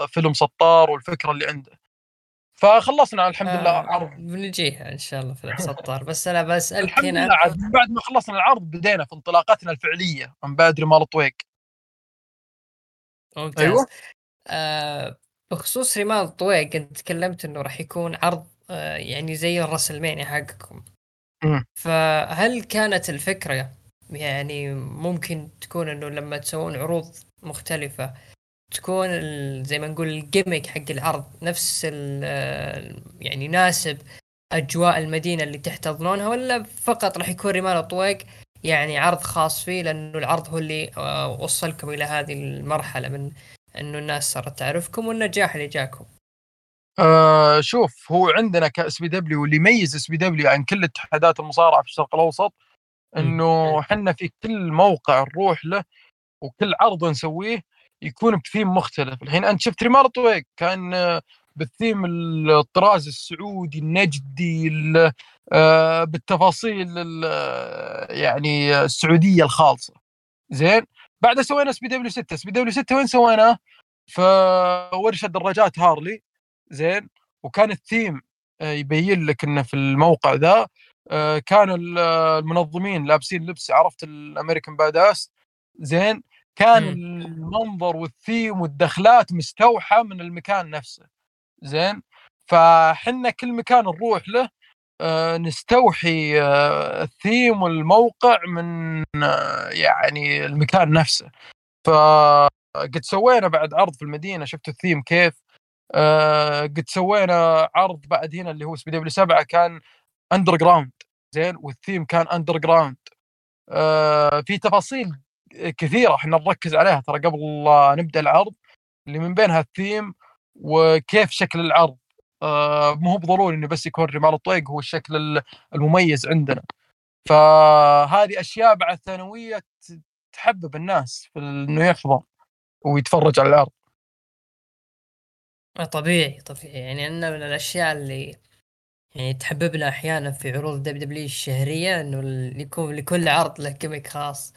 فيلم سطار والفكرة اللي عنده. فخلصنا الحمد لله آه عرض. بنجيها إن شاء الله في السطار بس أنا بسألك الحمد هنا. لله عاد بعد ما خلصنا العرض بدينا في انطلاقاتنا الفعلية من بعد رمال طويق ممتاز. أيوة. آه بخصوص رمال طويق انت تكلمت إنه راح يكون عرض آه يعني زي الرسلمانيا حقكم. م. فهل كانت الفكرة يعني ممكن تكون إنه لما تسوون عروض مختلفة تكون زي ما نقول ال gimmick حق العرض نفس يعني يناسب أجواء المدينة اللي تحتضنونها ولا فقط راح يكون رمال الطويق يعني عرض خاص فيه؟ لأنه العرض هو اللي آه، وصلكم إلى هذه المرحلة من إنه الناس صارت تعرفكم والنجاح اللي جاكم. آه شوف هو عندنا ك SPW اللي يميز SPW عن كل اتحادات المصارعة في الشرق الأوسط إنه إحنا في كل موقع نروح له وكل عرض نسويه يكون بثيم مختلف. الحين أنت شفت رمال طويق كان بالثيم الطراز السعودي النجدي آه، بالتفاصيل يعني السعودية الخالصة. زين؟ بعد سوينا اس بي دبليو 6 اس بي دبليو 6 وين سويناه؟ في ورشه دراجات هارلي. زين؟ وكان الثيم آه، يبين لك إنه في الموقع ذا آه، كانوا المنظمين لابسين لبس عرفت ال American Badass زين؟ كان م. المنظر والثيم والدخلات مستوحى من المكان نفسه. زين؟ فحنا كل مكان نروح له آه، نستوحي آه، الثيم والموقع من يعني المكان نفسه. فقد سوينا بعد عرض في المدينة شفت الثيم كيف؟ قد سوينا عرض بعد هنا اللي هو SPW 7 كان underground زين؟ والثيم كان underground آه في تفاصيل كثيرة إحنا نركز عليها. ترى قبل نبدأ العرض اللي من بينها الثيم وكيف شكل العرض. آه مو بضروري إنه بس يكون رمال الطويق هو الشكل المميز عندنا. فهذه أشياء بعد ثانوية تحبب الناس في إنه يحضر ويتفرج على العرض. طبيعي طبيعي. يعني أنه من الأشياء اللي يعني تحببنا أحيانا في عروض WWE الشهرية إنه يكون لكل عرض له gimmick خاص.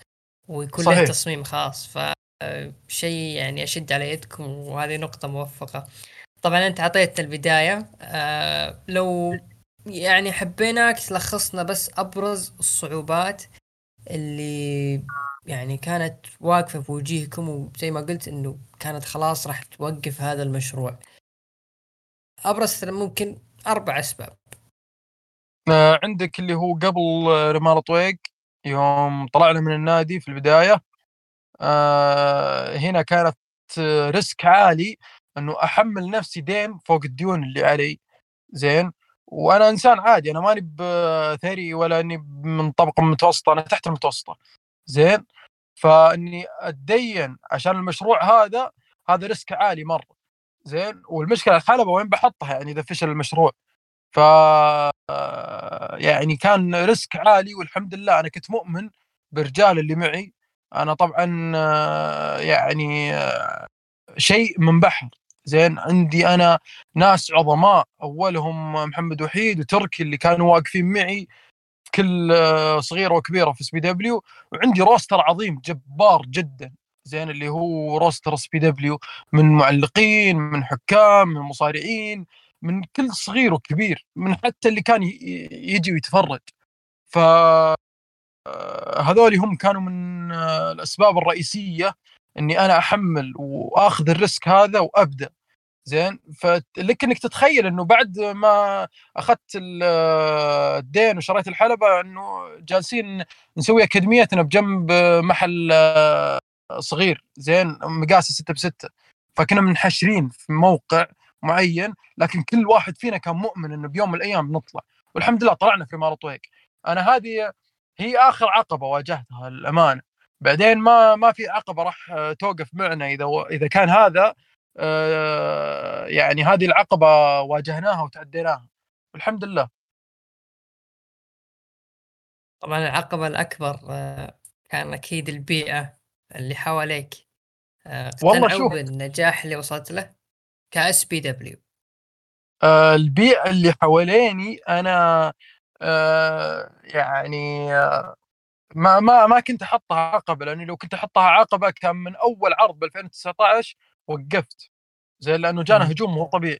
ويكون له تصميم خاص فشيء يعني أشد على يدكم وهذه نقطة موفقة. طبعا أنت اعطيت البداية آه لو يعني حبيناك تلخصنا بس أبرز الصعوبات اللي يعني كانت واقفة في وجيهكم وزي ما قلت إنه كانت خلاص راح توقف هذا المشروع. أبرز ممكن أربع أسباب. آه، عندك اللي هو قبل رمال طويق يوم طلعنا من النادي في البداية آه، هنا كانت risk عالي إنه أحمل نفسي دين فوق الديون اللي علي. زين؟ وأنا إنسان عادي أنا ماني بثري ولا إني من طبقة متوسطة أنا تحت المتوسطة. زين؟ فإني اتدين عشان المشروع هذا هذا risk عالي مرة. زين؟ والمشكلة الحلبة وين بحطها يعني إذا فشل المشروع؟ ف يعني كان risk عالي والحمد لله أنا كنت مؤمن بالرجال اللي معي. أنا طبعا يعني شيء من بحر زين عندي أنا ناس عظماء أولهم محمد وحيد وتركي اللي كانوا واقفين معي كل صغيرة وكبيرة في SPW. وعندي roster عظيم جبار جدا. زين اللي هو roster SPW. من معلقين من حكام من مصارعين. من كل صغير وكبير من حتى اللي كان يجي ويتفرج. ف هذول هم كانوا من الأسباب الرئيسية إني أنا أحمل وأخذ ال risk هذا وأبدأ. زين؟ فلك إنك تتخيل إنه بعد ما أخذت الدين وشريت الحلبة إنه جالسين نسوي أكاديميتنا بجنب محل صغير. زين؟ مقاسه 6 ب 6 فكنا منحشرين في موقع معين لكن كل واحد فينا كان مؤمن إنه بيوم من الأيام بنطلع والحمد لله طلعنا في رمال طويق أنا هذه هي آخر عقبة واجهتها الامانه بعدين ما ما في عقبة راح توقف معنا إذا إذا كان هذا آه، يعني هذه العقبة واجهناها وتعديناها والحمد لله. طبعا العقبة الأكبر آه، كان أكيد البيئة اللي حواليك. آه، والله شوف. بالنجاح اللي وصلت له. كاس بي دبليو آه، البيئة اللي حواليني أنا آه، يعني آه، ما ما ما كنت أحطها عقبة لأني لو كنت أحطها عقبة كان من أول عرض ب 2019 وقفت زين لأنه جانا. هجوم مو طبيعي.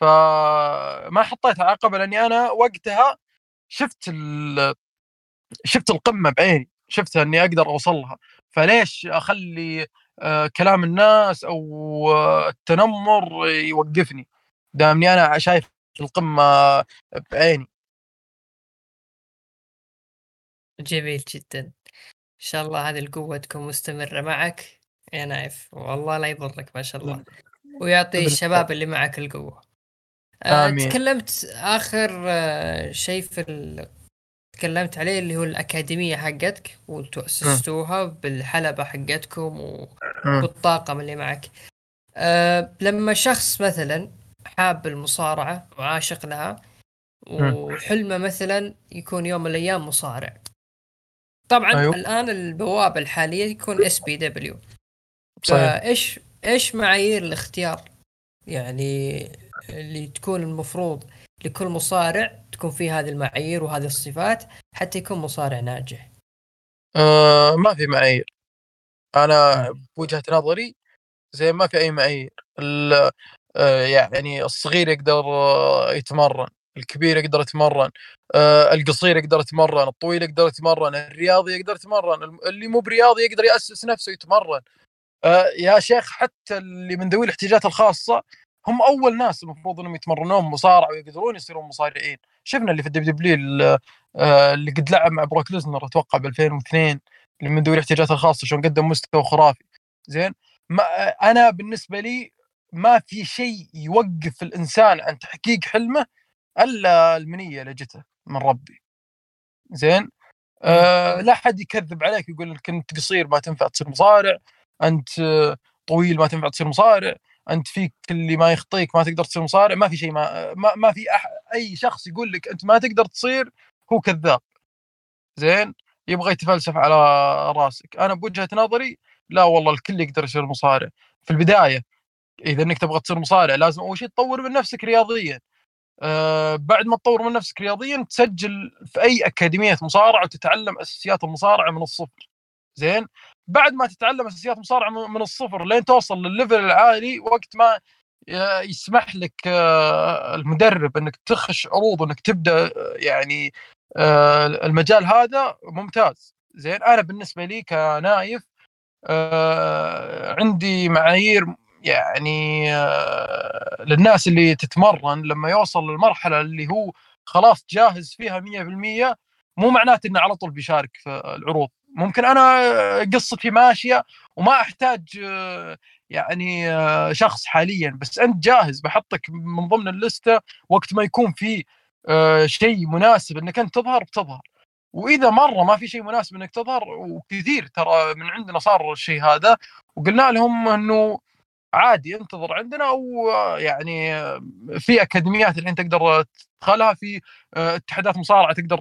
فما حطيتها عقبة لأني أنا وقتها شفت ال... شفت القمة بعيني شفتها إني أقدر اوصل لها فليش أخلي آه، كلام الناس أو آه، التنمر يوقفني. دامني أنا شايف القمة بعيني. جميل جدا. إن شاء الله هذه القوة تكون مستمرة معك. يا نايف والله لا يضرك ما شاء الله. ويعطي الشباب اللي معك القوة. آه، آمين. تكلمت آخر آه، شيء في ال... تكلمت عليه اللي هو الأكاديمية حقتك وانتوا أسستوها بالحلبة حقتكم و... والطاقم اللي معك. أه لما شخص مثلا حاب المصارعة وعاشق لها وحلمه مثلا يكون يوم من الأيام مصارع. طبعا أيوه. الآن البوابة الحالية يكون SPW فايش إيش معايير الاختيار يعني اللي تكون المفروض؟ لكل مصارع تكون فيه هذه المعايير وهذه الصفات حتى يكون مصارع ناجح. آه ما في معايير. أنا بوجهة نظري زي ما في أي معايير. آه يعني الصغير يقدر آه، يتمرن الكبير يقدر يتمرن آه القصير يقدر يتمرن الطويل يقدر يتمرن الرياضي يقدر يتمرن اللي مو برياضي يقدر يأسس نفسه يتمرن. آه يا شيخ حتى اللي من ذوي الاحتياجات الخاصة هم أول ناس المفروض إنهم يتمرنون مصارعة ويقدرون يصيرون مصارعين. شفنا اللي في ال WW اللي قد لعب مع بروك ليزنر أتوقع ب 2002 اللي من ذوي الاحتياجات الخاصة شلون قدم مستوى خرافي. زين؟ ما أنا بالنسبة لي ما في شيء يوقف الإنسان عن تحقيق حلمه إلا المنية اللي جته من ربي. زين؟ آه لا حد يكذب عليك يقول لك أنت قصير ما تنفع تصير مصارع أنت آه، طويل ما تنفع تصير مصارع. أنت فيك اللي ما يخطيك ما تقدر تصير مصارع ما في شيء ما ما, ما في أح أي شخص يقول لك أنت ما تقدر تصير هو كذاب. زين؟ يبغى يتفلسف على راسك. أنا بوجهة نظري لا والله الكل يقدر يصير مصارع. في البداية إذا إنك تبغى تصير مصارع لازم أول شيء تطور من نفسك رياضيا. آه بعد ما تطور من نفسك رياضيا تسجل في أي أكاديمية مصارعة وتتعلم أساسيات المصارعة من الصفر. زين؟ بعد ما تتعلم أساسيات مصارعة من الصفر لين توصل للليفل العالي وقت ما ي- يسمح لك آه، المدرب إنك تخش عروض انك تبدأ آه، يعني آه، المجال هذا ممتاز. زين أنا بالنسبة لي كنايف آه، عندي معايير يعني آه، للناس اللي تتمرن لما يوصل للمرحلة اللي هو خلاص جاهز فيها 100% مو معناته إنه على طول بيشارك في العروض. ممكن أنا قصتي ماشية وما أحتاج يعني شخص حاليا بس أنت جاهز بحطك من ضمن اللستة وقت ما يكون في شيء مناسب إنك أنت تظهر بتظهر. وإذا مرة ما في شيء مناسب إنك تظهر وكثير ترى من عندنا صار الشيء هذا وقلنا لهم إنه عادي انتظر عندنا أو يعني في أكاديميات الحين تقدر تدخلها في اتحادات مصارعة تقدر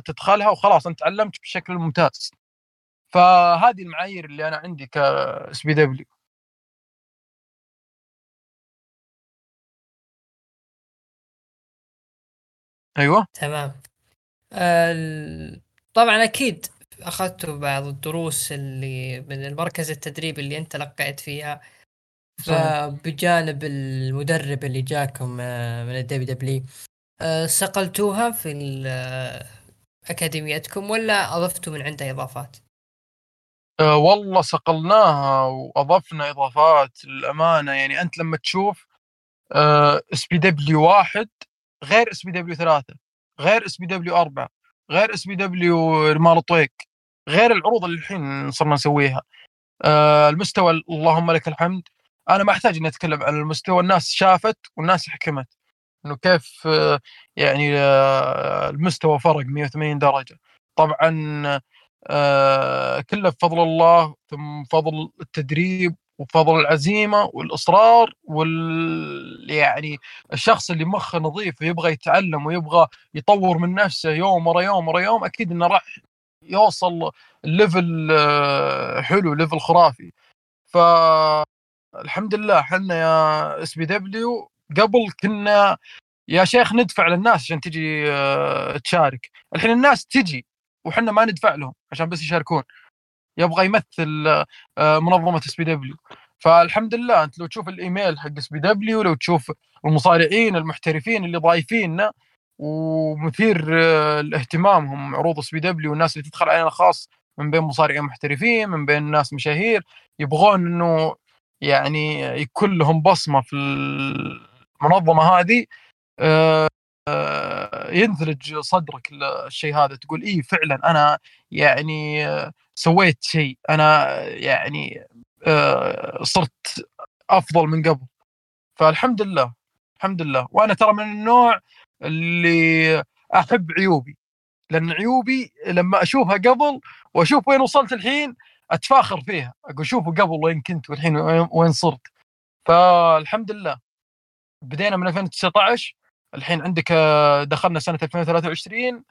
تدخلها وخلاص أنت تعلمت بشكل ممتاز. فهذه المعايير اللي أنا عندي كاس بي دبليو. أيوه. تمام. طبعا أكيد اخذتوا بعض الدروس اللي من المركز التدريبي اللي أنت لقيت فيها. فبجانب المدرب اللي جاكم آه، من ال WW آه، صقلتوها في ال- آه، أكاديميتكم ولا أضفتوا من عنده إضافات؟ أه والله صقلناها وأضفنا إضافات للأمانة. يعني أنت لما تشوف اس بي دبليو واحد غير اس بي دبليو ثلاثة غير اس بي دبليو أربعة غير اس بي دبليو رمال طويق غير العروض اللي الحين صرنا نسويها. أه المستوى اللهم لك الحمد أنا ما أحتاج إني أتكلم عن المستوى الناس شافت والناس حكمت. إنه كيف آه، يعني آه، المستوى فرق 180 درجة. طبعا آه، كله بفضل الله ثم فضل التدريب وفضل العزيمة والإصرار وال يعني الشخص اللي مخه نظيف ويبغى يتعلم ويبغى يطور من نفسه يوم ورا يوم ورا يوم أكيد إنه راح يوصل level حلو level خرافي. ف الحمد لله إحنا يا SPW قبل كنا يا شيخ ندفع للناس عشان تجي آه، تشارك. الحين الناس تجي وحنا ما ندفع لهم عشان بس يشاركون. يبغى يمثل آه، منظمة SPW فالحمد لله انت لو تشوف الإيميل حق SPW لو تشوف المصارعين المحترفين اللي ضايفيننا ومثير آه، لاهتمامهم عروض SPW والناس اللي تدخل علينا خاص من بين مصارعين محترفين من بين ناس مشاهير يبغون انه يعني يكون لهم بصمة في المنظمة هذه آه، ينثلج صدرك الشيء هذا تقول اي فعلا أنا يعني سويت شيء أنا يعني صرت أفضل من قبل. فالحمد لله الحمد لله. وأنا ترى من النوع اللي أحب عيوبي لأن عيوبي لما أشوفها قبل وأشوف وين وصلت الحين أتفاخر فيها أقول شوفوا قبل وين كنت والحين وين صرت. فالحمد لله. بدينا من 2019 الحين عندك آه، دخلنا سنة 2023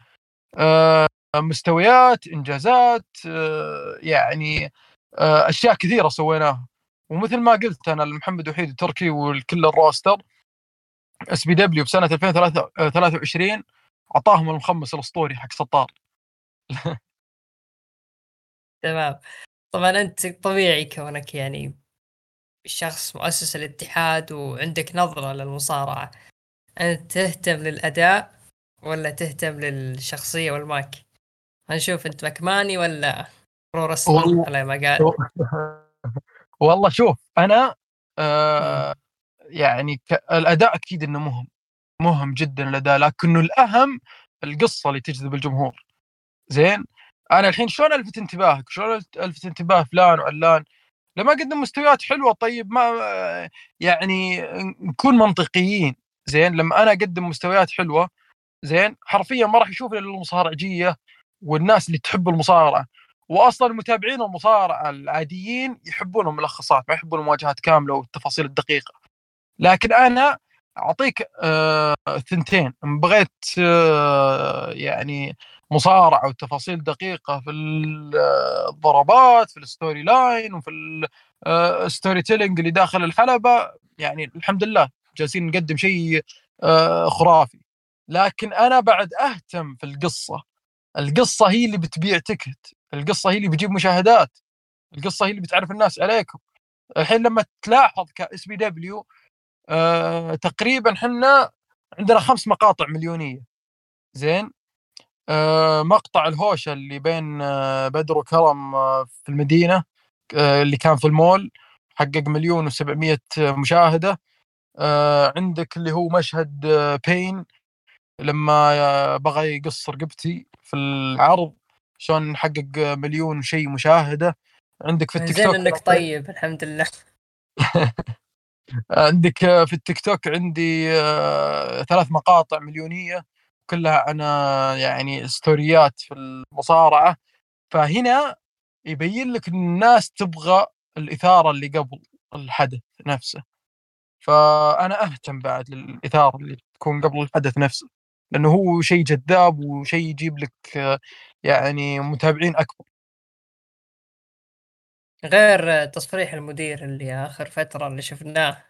آه، مستويات إنجازات آه، يعني أشياء كثيرة سويناها. ومثل ما قلت أنا لمحمد وحيد التركي والكل ال roster SPW بسنة 2023 أعطاهم المخمس الأسطوري حق سطار [LAUGHS] تمام. طبعا أنت طبيعي كونك يعني شخص مؤسس الاتحاد وعندك نظرة للمصارعة. أنت تهتم للأداء ولا تهتم للشخصية والماك هنشوف أنت مكماني ولا برو على ما قال. [LAUGHS] والله شوف أنا آه يعني الأداء أكيد إنه مهم مهم جدا الأداء لكنه الأهم القصة اللي تجذب الجمهور. زين؟ أنا الحين شلون ألفت انتباهك شلون ألفت انتباه فلان وعلان؟ لما قدم مستويات حلوة طيب ما يعني نكون منطقيين. زين لما أنا أقدم مستويات حلوة زين حرفيا ما راح يشوف إلا المصارعجية والناس اللي تحب المصارعة. واصلا المتابعين المصارعة العاديين يحبون الملخصات ما يحبون المواجهات كاملة والتفاصيل الدقيقة. لكن أنا أعطيك آه ثنتين. بغيت آه يعني مصارعة وتفاصيل دقيقة في الضربات في ال story line وفي ال storytelling اللي داخل الحلبة. يعني الحمد لله جالسين نقدم شيء آه خرافي. لكن أنا بعد أهتم في القصة. القصة هي اللي بتبيع ticket القصة هي اللي بتجيب مشاهدات. القصة هي اللي بتعرف الناس عليكم. الحين لما تلاحظ ك SPW آه تقريبا إحنا عندنا خمس مقاطع مليونية. زين؟ آه مقطع الهوشة اللي بين آه بدر وكرم آه في المدينة آه اللي كان في المول حقق مليون و700 مشاهدة. آه عندك اللي هو مشهد آه بين لما بغى يقص رقبتي في العرض شلون حقق مليون شيء مشاهدة. عندك في التيك توك زين انك طيب الحمد لله. [LAUGHS] عندك في التيك توك عندي آه، ثلاث مقاطع مليونية كلها عن يعني ستوريات في المصارعة. فهنا يبين لك الناس تبغى الإثارة اللي قبل الحدث نفسه. فأنا أهتم بعد للإثارة اللي تكون قبل الحدث نفسه لأنه هو شيء جذاب وشيء يجيب لك يعني متابعين أكبر. غير تصريح المدير اللي آخر فترة اللي شفناه.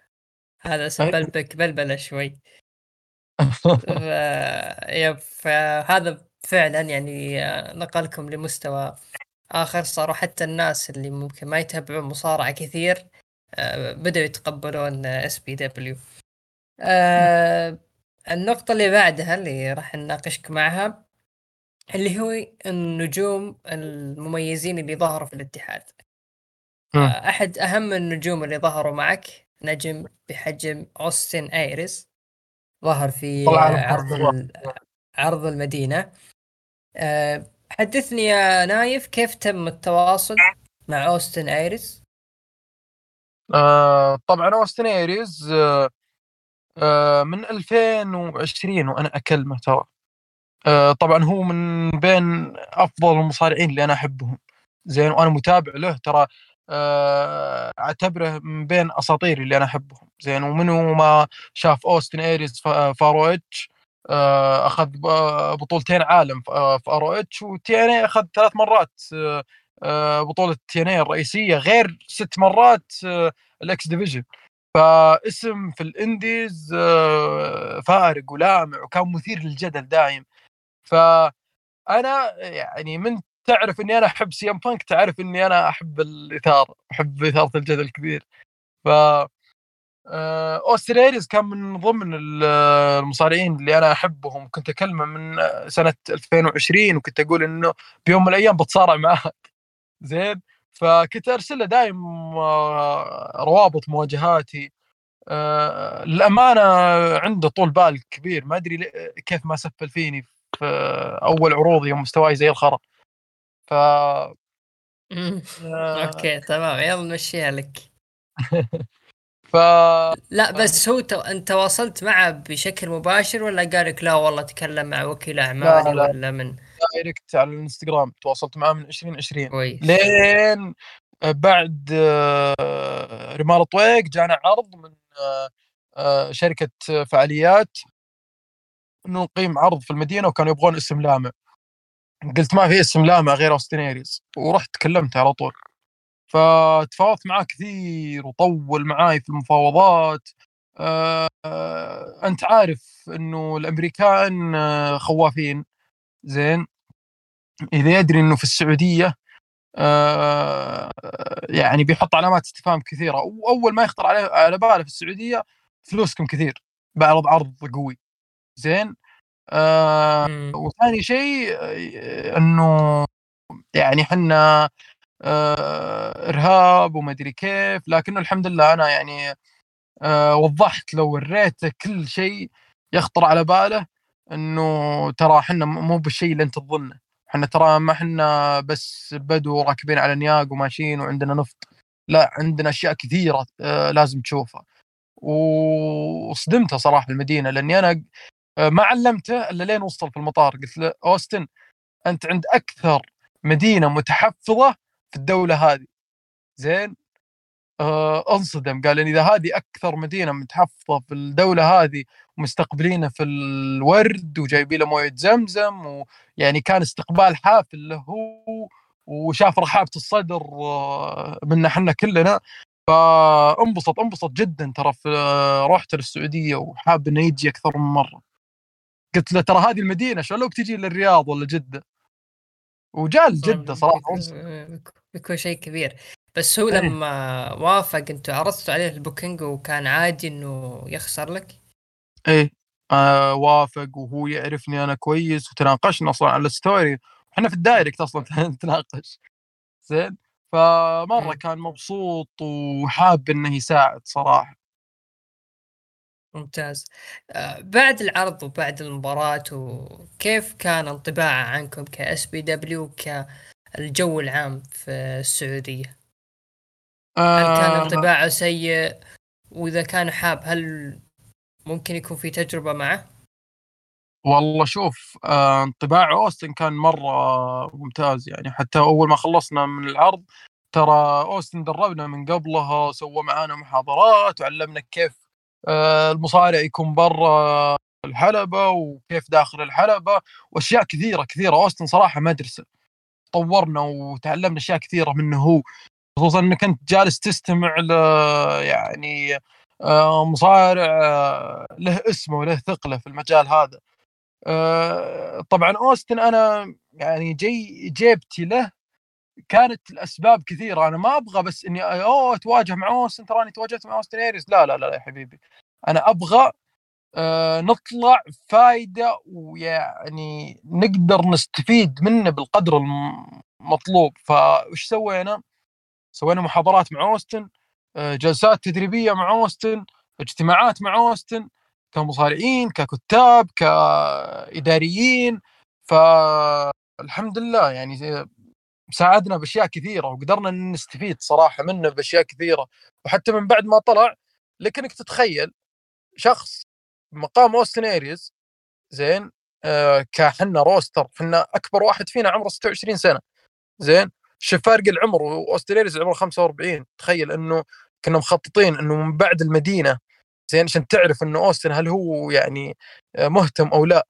هذا سبلبك بلبلة شوي. [LAUGHS] يب فهذا فعلا يعني نقلكم لمستوى آخر. صاروا حتى الناس اللي ممكن ما يتابعون مصارعة كثير بدأوا يتقبلون SPW النقطة اللي بعدها اللي راح نناقشك معها اللي هو النجوم المميزين اللي ظهروا في الاتحاد. آه، أحد أهم النجوم اللي ظهروا معك؟ نجم بحجم أوستن آيريس ظهر في عرض عرض المدينة. آه، حدثني يا نايف كيف تم التواصل مع أوستن آيريس؟ آه طبعا أوستن ايريز آه آه من 2020 وأنا اكلمه ترى آه طبعا هو من بين أفضل المصارعين اللي أنا أحبهم. زين وأنا متابع له. ترى آه، أعتبره من بين اساطيري اللي أنا أحبهم. زين ومنو ما شاف أوستن إيريز ف ROH آه، أخذ بطولتين عالم في ROH و TNA أخذ ثلاث مرات بطوله TNA الرئيسية غير ست مرات ال X Division. فاسم في ال indies فارق ولامع وكان مثير للجدل دايم. فأنا يعني من تعرف إني أنا أحب سي إم بانك تعرف إني أنا أحب الاثاره أحب اثاره الجدل كثير ف أوستن إيريز كان من ضمن المصارعين اللي أنا أحبهم. كنت أكلمه من سنة 2020 وكنت أقول إنه بيوم من الأيام بتصارع معاك. [LAUGHS] زين؟ فكنت أرسل له دايم آه، روابط مواجهاتي. آه، للأمانة عنده طول بال كبير. ما أدري كيف ما سفل فيني في أول عروض يوم مستواي زي الخرا. ف آه... okay تمام. يلا نمشيها لك. [LAUGHS] ف لا بس هو تو... أنت تواصلت معه بشكل مباشر ولا قال لك لا والله تكلم مع وكيل اعمالي ولا من؟ direct على الإنستغرام. تواصلت معاه من 2020 كويس. لين بعد آه، رمال طويق جانا عرض من آه، شركة فعاليات انه نقيم عرض في المدينة وكانوا يبغون اسم لامع. قلت ما في اسم لامع غير أوستن إيريز ورحت كلمته على طول. فتفاوضت معاه كثير وطول معاي في المفاوضات. آه أنت عارف إنه الأمريكان خوافين. زين؟ إذا يدري إنه في السعودية آه يعني بيحط علامات استفهام كثيرة. واول ما يخطر على باله في السعودية فلوسكم كثير. بعرض عرض قوي. زين؟ آه وثاني شيء آه، إنه يعني إحنا آه إرهاب وما أدري كيف لكنه الحمد لله أنا يعني آه وضحت لو وريته كل شيء يخطر على باله إنه ترى إحنا مو بالشيء اللي أنت تظنه. إحنا ترى ما إحنا بس بدو راكبين على نياق وماشيين وعندنا نفط. لا عندنا أشياء كثيرة آه لازم تشوفها. وصدمته صراحة المدينة لأني أنا ما علمته إلا لين وصل في المطار. قلت له أوستن أنت عند أكثر مدينة متحفظة في الدولة هذه. زين آه انصدم. قال ان إذا هذه أكثر مدينة متحفظة في الدولة هذه ومستقبلينه في الورد وجايبين له موية زمزم ويعني كان استقبال حافل له وشاف رحابة الصدر آه، منا إحنا كلنا فانبسط انبسط جدا ترى في آه، رحت للسعودية وحاب إنه يجي أكثر من مرة. قلت له ترى هذه المدينة شلون لو بتجي للرياض ولا جدة؟ وجاء لجده صراحة. بيكون شيء كبير. بس هو إيه. لما وافق أنتوا عرضتوا عليه ال booking وكان عادي انه يخسر لك؟ إيه. آه وافق وهو يعرفني أنا كويس وتناقشنا أصلا على ال story. إحنا في ال direct أصلا [LAUGHS] نتناقش زين. فمرة كان مبسوط وحاب إنه يساعد صراحة. ممتاز آه، بعد العرض وبعد المباراة وكيف كان انطباعه عنكم ك SPW كالجو العام في السعودية؟ هل كان آه. انطباعه سيء؟ وإذا كان حاب هل ممكن يكون في تجربة معه؟ والله شوف آه، انطباع أوستن كان مرة ممتاز يعني حتى أول ما خلصنا من العرض ترى أوستن دربنا من قبلها سوى معانا محاضرات وعلمنا كيف آه، المصارع يكون برا الحلبة وكيف داخل الحلبة وأشياء كثيرة كثيرة. أوستن صراحة مدرسه طورنا وتعلمنا أشياء كثيرة منه هو خصوصا انك انت جالس تستمع ل يعني آه، مصارع آه، له اسمه وله ثقله في المجال هذا. طبعا أوستن أنا يعني جي جيبتي له كانت الأسباب كثيرة. أنا ما أبغى بس إني أوه أتواجه مع اوستن تراني تواجهت مع أوستن إيريز. لا لا لا يا حبيبي. أنا أبغى آه نطلع فايدة ويعني نقدر نستفيد منه بالقدر المطلوب. فايش سوينا؟ سوينا محاضرات مع أوستن آه جلسات تدريبية مع أوستن اجتماعات مع أوستن كمصارعين ككتاب كإداريين. فالحمد لله يعني ساعدنا بأشياء كثيرة وقدرنا نستفيد صراحة منه بأشياء كثيرة. وحتى من بعد ما طلع لكنك تتخيل شخص مقام أوستن اريز زين آه كحنا roster حنا أكبر واحد فينا عمره 26 سنة. زين شوف فارق العمر وأوستن إيريز عمره 45 تخيل إنه كنا مخططين إنه من بعد المدينة زين عشان تعرف إنه أوستن هل هو يعني مهتم أو لا.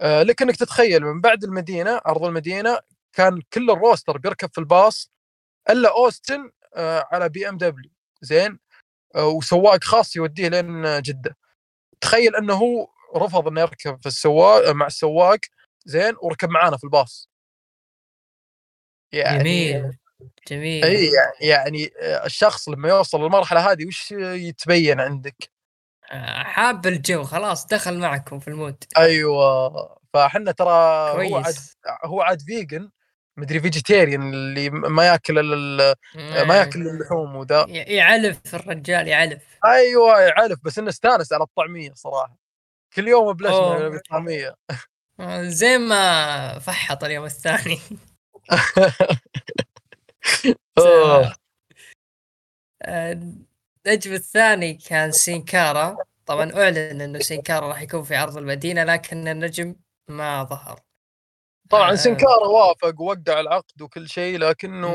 آه، لك إنك تتخيل من بعد المدينة عرض المدينة كان كل ال roster بيركب في الباص إلا أوستن آه، على BMW. زين؟ آه، وسواق خاص يوديه لين جدة. تخيل إنه هو رفض إنه يركب في السواق مع السواق زين؟ وركب معانا في الباص. يعني جميل. جميل. إي يعني يعني الشخص لما يوصل للمرحلة هذه وش يتبين عندك؟ حاب الجو خلاص دخل معكم في ال mood. أيوه. فاحنا ترى كويس. هو عاد هو عاد vegan مدري vegetarian اللي ما ياكل ما ياكل اللحوم وذا. يعلف الرجال يعلف. أيوه يعلف. بس إنه استانس على الطعمية صراحة. كل يوم بلشنا بالطعميه آه، زين ما فحط اليوم الثاني. [LAUGHS] النجم الثاني كان سينكارا. طبعا أعلن إنه سينكارا راح يكون في عرض المدينة لكن النجم ما ظهر. طبعا آه. سينكارا وافق ووقع العقد وكل شيء لكنه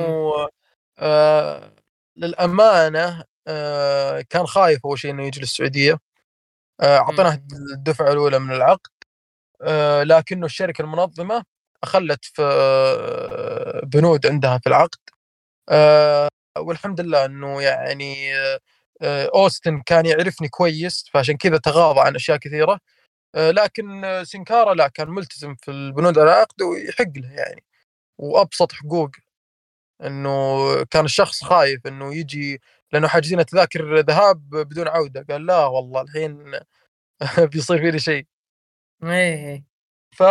آه للأمانة آه كان خايف أول شيء إنه يجي للسعودية. آه، أعطيناه آه الدفعة الأولى من العقد. آه لكنه الشركة المنظمة أخلت في آه بنود عندها في العقد. آه والحمد لله إنه يعني آه، أوستن كان يعرفني كويس فعشان كذا تغاضى عن أشياء كثيرة. آه، لكن سنكارا لا كان ملتزم في البنود على عقده ويحق له يعني. وأبسط حقوق إنه كان الشخص خايف إنه يجي لأنه حاجزين تذاكر ذهاب بدون عودة. قال لا والله الحين [LAUGHS] بيصير فيني شيء. إيه ف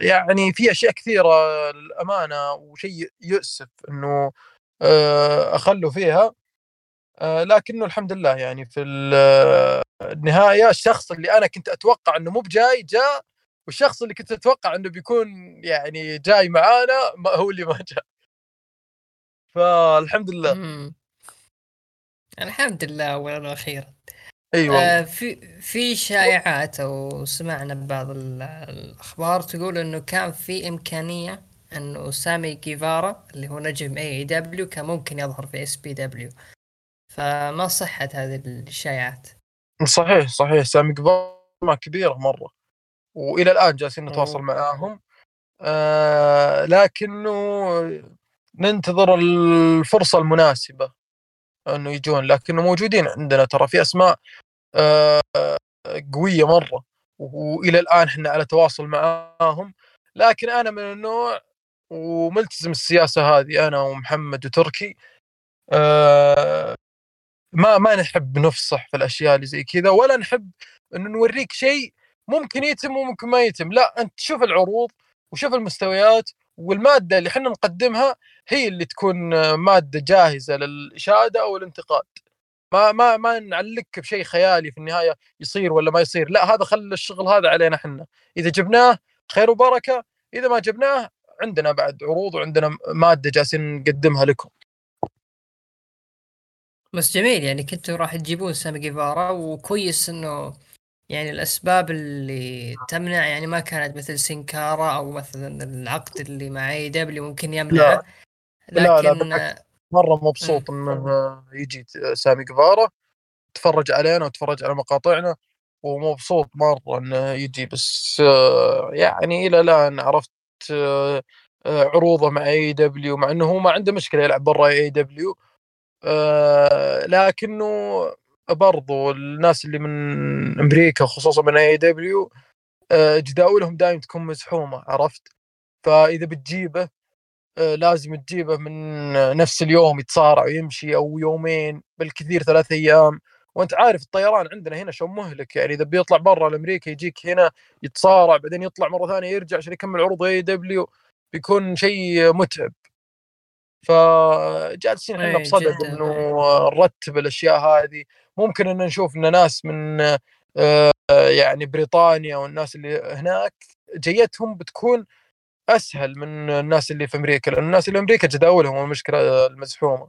يعني في أشياء كثيرة للأمانة وشيء يؤسف إنه آه، أخلوا فيها. آه، لكنه الحمد لله يعني في النهايه الشخص اللي أنا كنت أتوقع إنه مو بجاي جاء والشخص اللي كنت أتوقع إنه بيكون يعني جاي معانا هو اللي ما جاء. فالحمد لله. مم. الحمد لله اولا وأخيرا. أيوه آه في في شائعات أو سمعنا بعض الأخبار تقول إنه كان في إمكانية إنه سامي جيفارا اللي هو نجم AEW كان ممكن يظهر في SPW فما صحت هذه الشائعات. صحيح صحيح. سامي جيفارا كبيره مرة وإلى الآن جالسين نتواصل معاهم. آه لكنه ننتظر الفرصة المناسبة إنه يجون لكنه موجودين عندنا ترى في أسماء آه قوية مرة وإلى الآن إحنا على تواصل معاهم. لكن أنا من النوع وملتزم السياسة هذه أنا ومحمد وتركي آه ما ما نحب نفصح في الأشياء اللي زي كذا ولا نحب انه نوريك شيء ممكن يتم وممكن ما يتم. لا أنت شوف العروض وشوف المستويات والمادة اللي إحنا نقدمها هي اللي تكون مادة جاهزة للإشادة أو الانتقاد. ما ما ما نعلقك بشيء خيالي في النهاية يصير ولا ما يصير. لا هذا خلى الشغل هذا علينا إحنا. إذا جبناه خير وبركة إذا ما جبناه عندنا بعد عروض وعندنا مادة جالسين نقدمها لكم. بس جميل يعني كنتوا راح تجيبون سامي جيفارا وكويس إنه يعني الأسباب اللي تمنع يعني ما كانت مثل سينكارا أو مثلا العقد اللي مع اي دبليو ممكن يمنع. لكن لا لا مرة مبسوط انه يجي سامي جيفارا تفرج علينا وتفرج على مقاطعنا ومبسوط مرة إنه يجي. بس يعني إلى الآن عرفت عروضه مع AEW مع إنه هو ما عنده مشكلة يلعب برا AEW آه، لكنه برضو الناس اللي من أمريكا خصوصا من AEW آه، جداولهم دائما تكون مزحومه عرفت؟ فإذا بتجيبه آه، لازم تجيبه من نفس اليوم يتصارع ويمشي أو يومين بالكثير ثلاث أيام. وأنت عارف الطيران عندنا هنا شو مهلك يعني إذا بيطلع برا لأمريكا يجيك هنا يتصارع بعدين يطلع مرة ثانية يرجع عشان يكمل عروض اي دبليو بيكون شيء متعب. فجالسين إحنا إيه، بصدد إنه نرتب الأشياء هذه. ممكن إن نشوف إن ناس من آه، يعني بريطانيا والناس اللي هناك جيتهم بتكون أسهل من الناس اللي في أمريكا لأن الناس اللي في أمريكا جداولهم المشكلة المزحومة.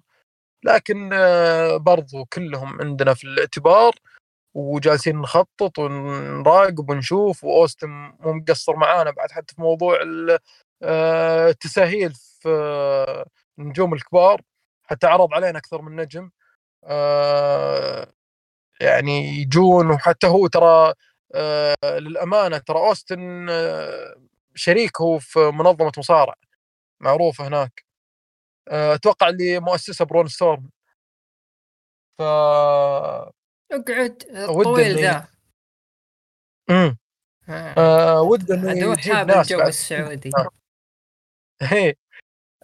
لكن آه، برضو كلهم عندنا في الاعتبار وجالسين نخطط ونراقب ونشوف وأوستن مو مقصر معانا بعد حتى في موضوع آه، التساهيل آه، النجوم الكبار حتى عرض علينا أكثر من نجم. آه، يعني يجون وحتى هو ترى آه، للأمانة ترى أوستن شريك هو في منظمة مصارع معروفة هناك. أتوقع اللي مؤسسة برون ستورم. ف اقعد الطويل ذا. امم آه ودي انه الجو السعودي. آه.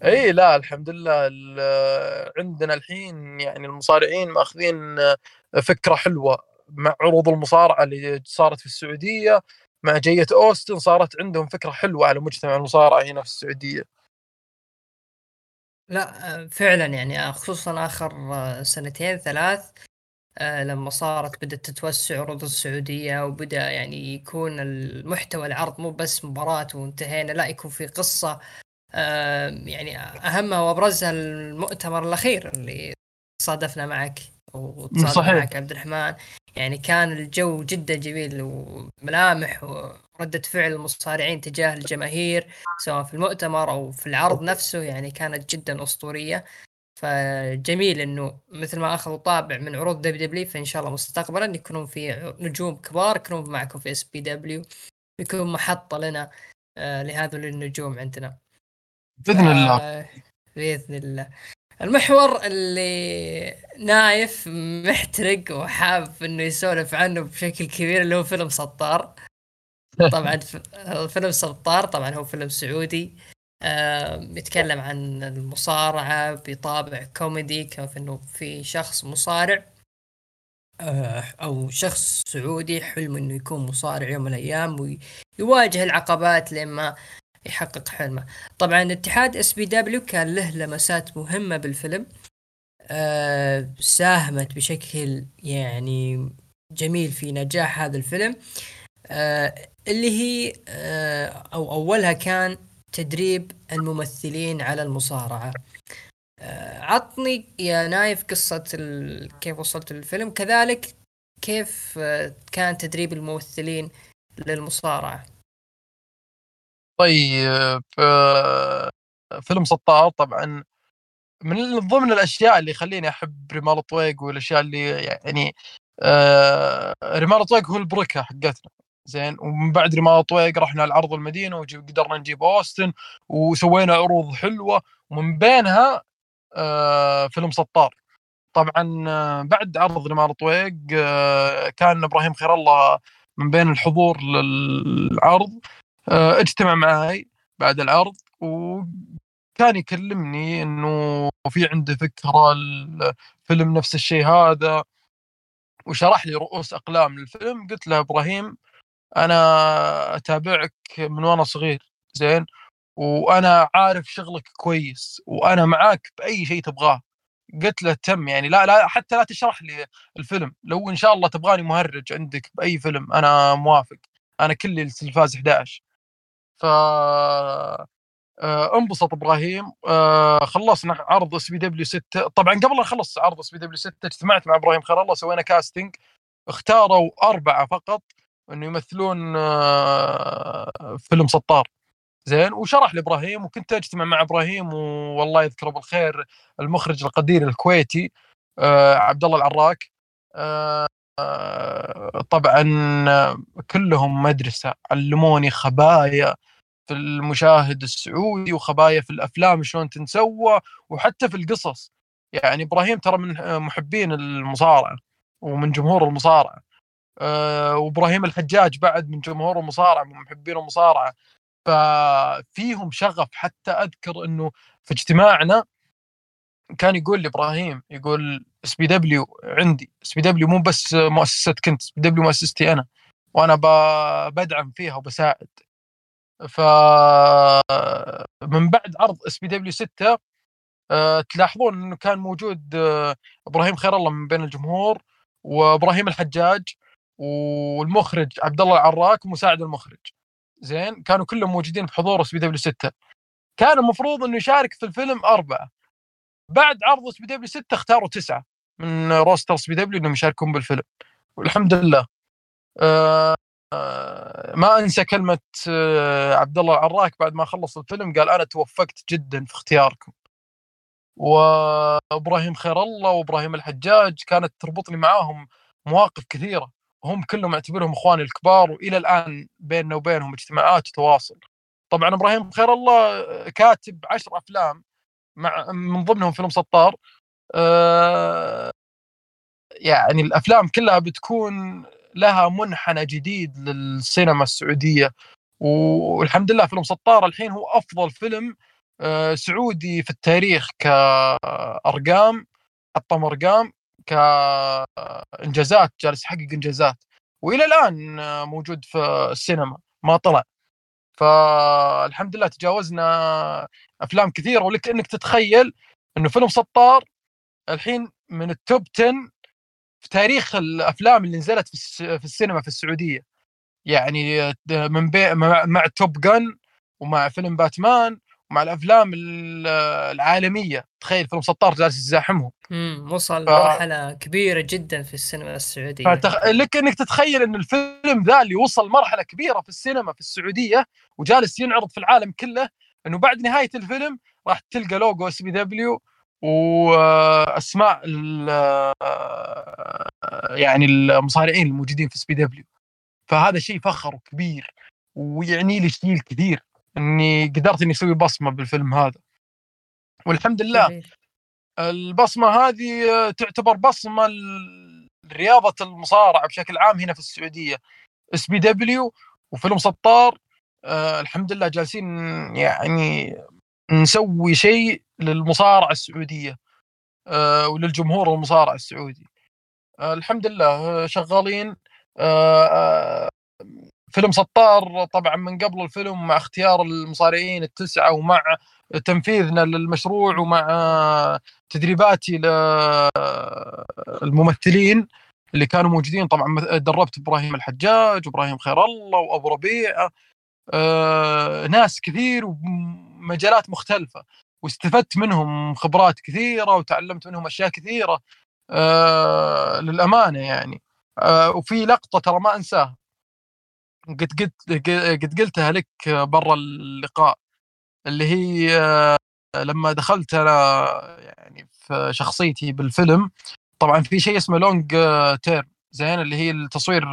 إي لا الحمد لله عندنا الحين يعني المصارعين ماخذين فكرة حلوة مع عروض المصارعة اللي صارت في السعودية مع جية أوستن صارت عندهم فكرة حلوة على مجتمع المصارعة هنا في السعودية. لا فعلا يعني خصوصا آخر سنتين ثلاث آه، لما صارت بدأت تتوسع عروض السعودية وبدأ يعني يكون المحتوى العرض مو بس مباراة وانتهينا لا يكون في قصة آه، يعني أهمها وأبرزها المؤتمر الأخير اللي صادفنا معك وتصادف معك عبد الرحمن. يعني كان الجو جدا جميل وملامح وردة فعل المصارعين تجاه الجماهير سواء في المؤتمر أو في العرض نفسه يعني كانت جدا أسطورية. فجميل إنه مثل ما أخذوا طابع من عروض WWE فان شاء الله مستقبلا يكونون في نجوم كبار يكونون معكم في SPW يكون محطة لنا آه لهذول النجوم عندنا. بإذن الله. بإذن الله. المحور اللي نايف محترق وحاب إنه يسولف عنه بشكل كبير اللي هو فيلم سطار. [LAUGHS] طبعا فيلم سطار طبعا هو فيلم سعودي. يتكلم عن المصارعة بطابع كوميدي كيف إنه في شخص مصارع. آه، أو شخص سعودي حلم إنه يكون مصارع يوم من الأيام ويواجه العقبات لما يحقق حلمه. طبعا اتحاد SPW كان له لمسات مهمة بالفيلم أه ساهمت بشكل يعني جميل في نجاح هذا الفيلم. أه اللي هي أه أو أولها كان تدريب الممثلين على المصارعة. آه، عطني يا نايف قصة كيف وصلت للفيلم. كذلك كيف آه، كان تدريب الممثلين للمصارعة؟ طيب آه، فيلم سطار طبعا من ضمن الأشياء اللي يخليني أحب رمال الطويق والأشياء اللي يعني رمال الطويق هو البركة حقتنا زين؟ ومن بعد رمال طويق رحنا لعرض المدينة وقدرنا نجيب أوستن وسوينا عروض حلوة ومن بينها آه فيلم سطار. طبعا آه بعد عرض رمال طويق آه كان إبراهيم خير الله من بين الحضور للعرض آه اجتمع معي بعد العرض وكان يكلمني إنه في عنده فكرة الفيلم نفس الشيء هذا وشرح لي رؤوس أقلام للفيلم. قلت له إبراهيم أنا أتابعك من وأنا صغير زين وأنا عارف شغلك كويس وأنا معاك بأي شيء تبغاه. قلت له تم يعني لا لا حتى لا تشرح لي الفيلم لو إن شاء الله تبغاني مهرج عندك بأي فيلم أنا موافق أنا كل Telfaz11 آه، انبسط إبراهيم. آه، خلصنا عرض SPW 6 طبعا قبل لا نخلص عرض SPW 6 اجتمعت مع إبراهيم خير الله سوينا casting اختاروا أربعة فقط إنه يمثلون آه، فيلم سطار. زين وشرح لإبراهيم وكنت أجتمع مع إبراهيم والله يذكره بالخير المخرج القدير الكويتي عبد الله العراك طبعا كلهم مدرسة علموني خبايا. في المشاهد السعودي وخبايا في الأفلام شلون تنسوى وحتى في القصص. يعني إبراهيم ترى من محبين المصارعة ومن جمهور المصارعة. آه، وإبراهيم الحجاج بعد من جمهور المصارعة من محبين المصارعة. ففيهم شغف. حتى أذكر إنه في اجتماعنا كان يقول لي إبراهيم يقول SPW عندي SPW مو بس مؤسستك انت SPW مؤسستي أنا وأنا بدعم فيها وبساعد. ف من بعد عرض SPW 6 تلاحظون إنه كان موجود آه، إبراهيم خير الله من بين الجمهور وإبراهيم الحجاج والمخرج عبد الله العراك ومساعد المخرج. زين؟ كانوا كلهم موجودين بحضور SPW 6 كان المفروض إنه يشارك في الفيلم أربعة. بعد عرض SPW 6 اختاروا تسعة من roster SPW إنهم يشاركون بالفيلم. والحمد لله. آه ما انسى كلمة عبد الله العراك بعد ما خلص الفيلم قال أنا توفقت جدا في اختياركم. وإبراهيم خير الله وإبراهيم الحجاج كانت تربطني معاهم مواقف كثيرة. وهم كلهم اعتبرهم إخواني الكبار وإلى الآن بيننا وبينهم اجتماعات وتواصل. طبعا إبراهيم خير الله كاتب عشر أفلام مع من ضمنهم فيلم سطار. أه يعني الأفلام كلها بتكون لها منحنى جديد للسينما السعودية. والحمد لله فيلم سطار الحين هو أفضل فيلم آه، سعودي في التاريخ كأرقام حطم ارقام كإنجازات جالس يحقق إنجازات. وإلى الآن موجود في السينما ما طلع. فالحمد لله تجاوزنا أفلام كثيرة. ولك إنك تتخيل إنه فيلم سطار الحين من ال top 10 في تاريخ الأفلام اللي نزلت في السينما في السعودية. يعني من بي مع Top Gun ومع فيلم باتمان ومع الأفلام العالمية. تخيل فيلم سطار جالس يزاحمهم. امم وصل ف... مرحله كبيرة جدا في السينما السعودية. فتخ... لك إنك تتخيل إن الفيلم ذا اللي وصل مرحلة كبيرة في السينما في السعودية وجالس ينعرض في العالم كله إنه بعد نهاية الفيلم راح تلقى لوجو SPW وأسماء يعني المصارعين الموجودين في اس بي دبليو. فهذا شيء فخر وكبير ويعني لي شيء كثير إني قدرت إني أسوي بصمة بالفيلم هذا. والحمد لله البصمة هذه تعتبر بصمة لرياضة المصارعة بشكل عام هنا في السعودية. SPW وفيلم سطار آه الحمد لله جالسين يعني نسوي شيء للمصارعة السعودية آه وللجمهور المصارع السعودي. آه الحمد لله شغالين. آه, آه، فيلم سطار طبعا من قبل الفيلم مع اختيار المصارعين التسعة ومع تنفيذنا للمشروع ومع تدريباتي للممثلين اللي كانوا موجودين. طبعا دربت إبراهيم الحجاج وابراهيم خير الله وأبو ربيع آه، ناس كثير ومجالات مختلفة. واستفدت منهم خبرات كثيرة وتعلمت منهم أشياء كثيرة آه، للأمانة يعني. آه، وفي لقطة ترى ما أنساها. قد قلت قد قلتها لك برا اللقاء اللي هي لما دخلت أنا يعني في شخصيتي بالفيلم طبعا في شيء اسمه long term زين؟ اللي هي التصوير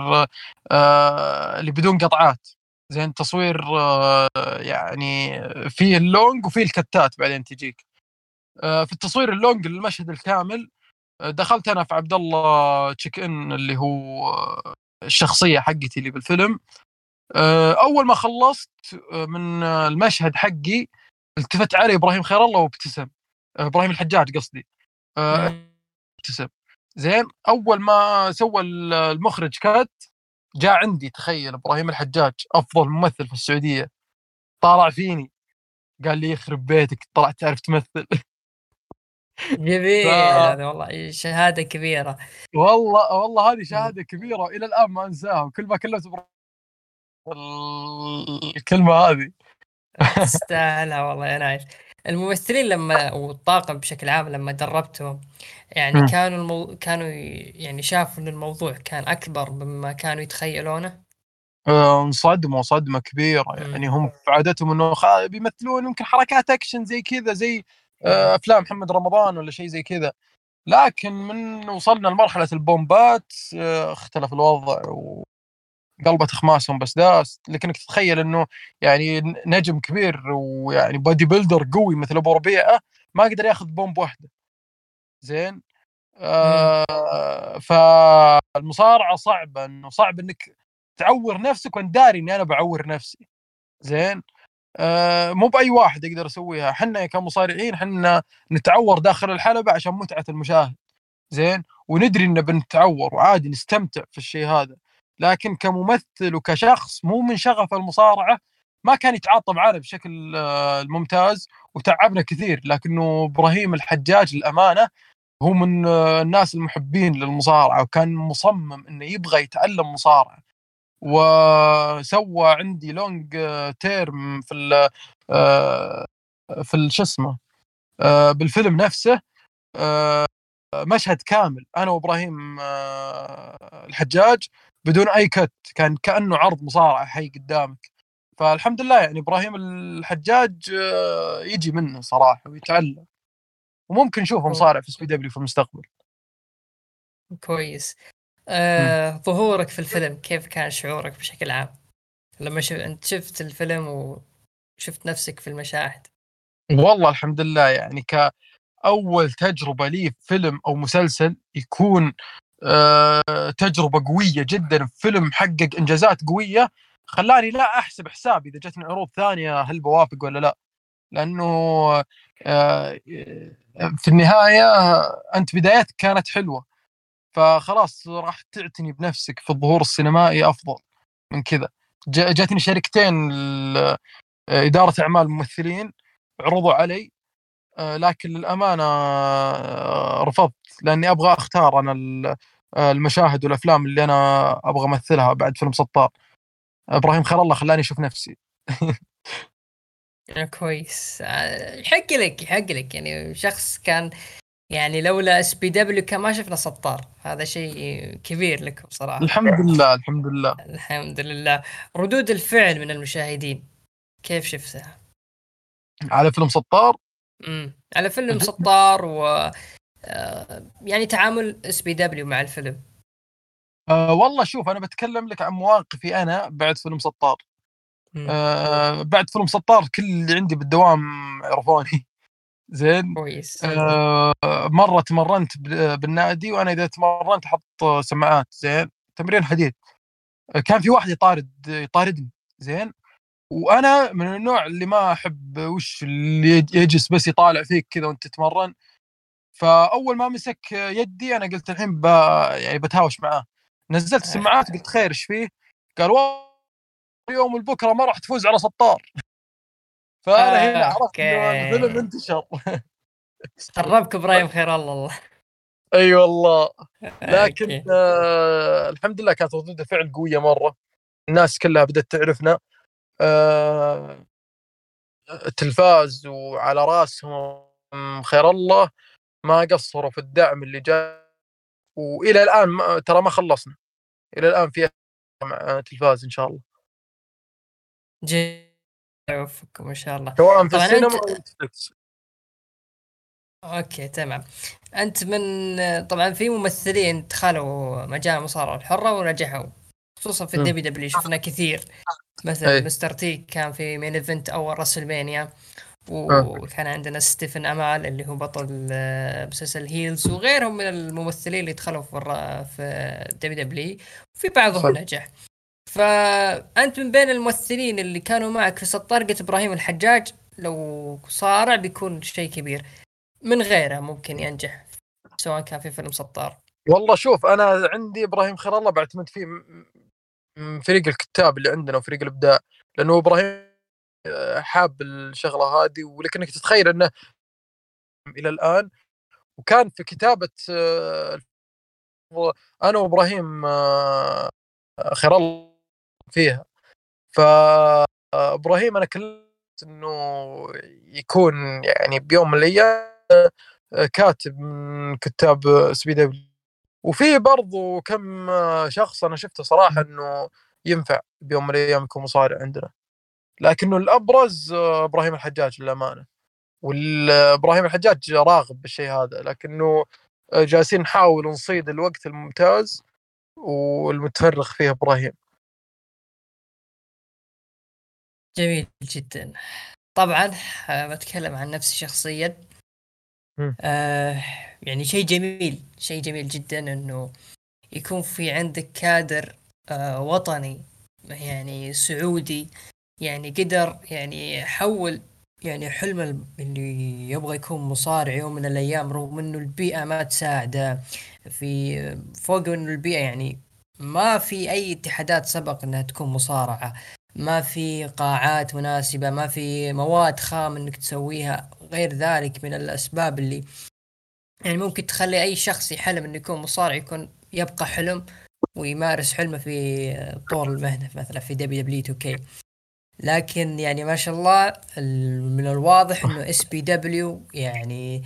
اللي بدون قطعات. زين تصوير يعني فيه ال long وفيه ال cut ات بعدين تجيك. في التصوير ال long المشهد الكامل دخلت أنا في عبد الله تشيك إن اللي هو الشخصية حقتي اللي بالفيلم. آه، أول ما خلصت آه، من المشهد حقي التفت علي إبراهيم خير الله وابتسم. آه، إبراهيم الحجاج قصدي. ابتسم. زين أول ما سوى المخرج كات جاء عندي تخيل إبراهيم الحجاج أفضل ممثل في السعودية. طالع فيني. قال لي يخرب بيتك طلعت تعرف تمثل. جميل هذا والله شهادة كبيرة. والله والله هذه شهادة كبيرة إلى الآن ما أنساها وكل ما كلمت الكلمة هذه. تستاهلها والله يا نايف الممثلين لما والطاقم بشكل عام لما دربتهم يعني م. كانوا المو... كانوا يعني شافوا إن الموضوع كان أكبر مما كانوا يتخيلونه؟ آه، انصدموا صدمة كبيرة. يعني هم في عادتهم إنه خ... بيمثلون يمكن حركات أكشن زي كذا زي آه، أفلام محمد رمضان ولا شيء زي كذا. لكن من وصلنا لمرحلة البومبات آه، اختلف الوضع و... قلبة خماسهم بس داس لكنك تتخيل انه يعني نجم كبير ويعني بادي بيلدر قوي مثل ابو ربيعة ما قدر ياخذ بومب واحدة. زين؟ آه فالمصارعة صعبة إنه صعب إنك تعور نفسك وانت داري إني أنا بعور نفسي. زين؟ آه مو بأي واحد يقدر يسويها. إحنا كمصارعين إحنا نتعور داخل الحلبة عشان متعة المشاهد. زين؟ وندري انه بنتعور وعادي نستمتع في الشيء هذا. لكن كممثل وكشخص مو من شغف المصارعة ما كان يتعاطى معنا بشكل آه، ممتاز وتعبنا كثير. لكنه إبراهيم الحجاج للأمانة هو من آه، الناس المحبين للمصارعة وكان مصمم إنه يبغى يتعلم مصارعة. وسوى عندي لونج تيرم في ال في شو اسمه آه، بالفيلم نفسه مشهد كامل. أنا وإبراهيم الحجاج بدون أي cut كان كأنه عرض مصارعة حي قدامك. فالحمد لله يعني إبراهيم الحجاج آه، يجي منه صراحة ويتعلم. وممكن نشوفه مصارع في SPW في المستقبل. كويس. آه ظهورك في الفيلم كيف كان شعورك بشكل عام؟ لما شف... أنت شفت الفيلم وشفت نفسك في المشاهد. والله الحمد لله يعني كأول تجربة لي في فيلم أو مسلسل يكون آه تجربة قوية جدا. فيلم حقق إنجازات قوية. خلاني لا أحسب حسابي إذا جتني عروض ثانية هل بوافق ولا لا. لأنه آه في النهاية أنت بدايتك كانت حلوة. فخلاص راح تعتني بنفسك في الظهور السينمائي أفضل من كذا. جاتني شركتين إدارة أعمال ممثلين عرضوا علي. آه، لكن للأمانة آه، رفضت. لأني أبغى أختار أنا آه، المشاهد والأفلام اللي أنا أبغى أمثلها بعد فيلم سطار. إبراهيم خير الله خلاني أشوف نفسي. [LAUGHS] كويس. يحق لك يحق لك. يعني شخص كان يعني لولا SPW كان ما شفنا سطار. هذا شيء كبير لكم صراحة. الحمد لله الحمد لله. الحمد لله. ردود الفعل من المشاهدين كيف شفتها؟ على فيلم سطار؟ امم على فيلم [LAUGHS] سطار و آه، يعني تعامل SPW مع الفيلم. أه والله شوف أنا بتكلم لك عن مواقفي أنا بعد فيلم سطار. أه بعد فيلم سطار كل اللي عندي بالدوام عرفوني. [LAUGHS] زين؟ كويس. أه مرة تمرنت بالنادي وأنا إذا تمرنت أحط سماعات. زين؟ تمرين حديد. كان في واحد يطارد يطاردني. زين؟ وأنا من النوع اللي ما أحب وش اللي يجلس بس يطالع فيك كذا وأنت تتمرن. فأول ما مسك يدي أنا قلت الحين ب... يعني بتهاوش معاه. نزلت السماعات قلت خير إيش فيه؟ قال يوم البكرة ما راح تفوز على سطار. [LAUGHS] فأنا هنا عرفت إنه الفيلم انتشر قربك [LAUGHS] إبراهيم [LAUGHS] خير الله. الله أي أيوة والله. لكن آه الحمد لله كانت ردود الفعل قوية مرة. الناس كلها بدأت تعرفنا. آه التلفاز وعلى راسهم خير الله. ما قصروا في الدعم اللي جاء وإلى الآن ما ترى ما خلصنا. إلى الآن في مع تلفاز إن شاء الله. جي يوفقكم إن شاء الله. سواء في السينما أو Netflix okay تمام. أنت من طبعا في ممثلين دخلوا مجال المصارعه الحرة ونجحوا خصوصا في ال WWE شفنا كثير. مثلا أي. Mr. T كان في main event أول WrestleMania. وكان عندنا ستيفن أمال اللي هو بطل آه، مسلسل Heels وغيرهم من الممثلين اللي دخلوا في في WWE في بعضهم نجح. فأنت من بين الممثلين اللي كانوا معك في طرقة إبراهيم الحجاج لو صارع بيكون شيء كبير. من غيره ممكن ينجح سواء كان في فيلم سطار. والله شوف أنا عندي إبراهيم خير الله بعتمد فيه فريق الكتاب اللي عندنا وفريق الإبداع لأنه إبراهيم آه، حاب الشغلة هذه ولكنك تتخيل أنه إلى الآن وكان في كتابة آه، أنا وإبراهيم آه، خير الله فيها. فابراهيم أنا كلمت إنه يكون يعني بيوم من الأيام كاتب من كتاب سبي دبليو. وفي برضو كم شخص أنا شفته صراحة إنه ينفع بيوم من الأيام يكون مصارع عندنا. لكنه الأبرز إبراهيم الحجاج للأمانة. والإبراهيم الحجاج راغب بالشيء هذا لكنه جالسين نحاول نصيد الوقت الممتاز والمتفرغ فيه إبراهيم. جميل جدا. طبعا بتكلم عن نفسي شخصيا. آه يعني شيء جميل شيء جميل جدا إنه يكون في عندك كادر آه وطني يعني سعودي يعني قدر يعني يحول يعني حلم اللي يبغى يكون مصارع يوم من الأيام رغم إنه البيئة ما تساعده. في فوق إنه البيئة يعني ما في أي اتحادات سبق إنها تكون مصارعة. ما في قاعات مناسبة ما في مواد خام إنك تسويها. غير ذلك من الأسباب اللي يعني ممكن تخلي أي شخص يحلم إنه يكون مصارع يكون يبقى حلم ويمارس حلمه في طور المهنة مثلا في دبليو دبليو 2 كي لكن يعني ما شاء الله من الواضح إنه SPW يعني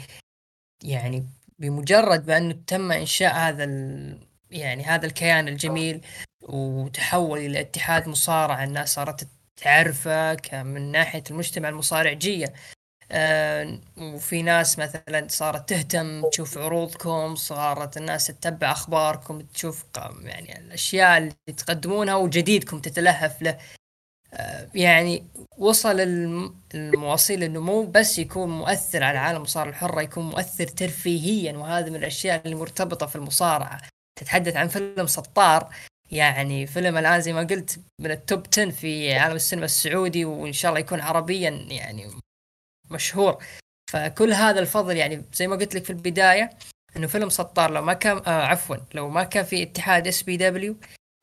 يعني بمجرد ما إنه تم إنشاء هذا يعني هذا الكيان الجميل وتحول إلى اتحاد مصارعه الناس صارت تعرفه من ناحية المجتمع المصارعجيه آه وفي ناس مثلا صارت تهتم تشوف عروضكم صارت الناس تتبع أخباركم تشوف يعني الأشياء اللي تقدمونها وجديدكم تتلهف له. يعني وصل المواصيل إنه مو بس يكون مؤثر على عالم المصارعه الحرة يكون مؤثر ترفيهيا وهذا من الأشياء اللي مرتبطه في المصارعة. تتحدث عن فيلم سطار يعني فيلم الآن زي ما قلت من التوب 10 في عالم السينما السعودي وإن شاء الله يكون عربيا يعني مشهور. فكل هذا الفضل يعني زي ما قلت لك في البداية إنه فيلم سطار لو ما كان آه عفوا لو ما كان في اتحاد SPW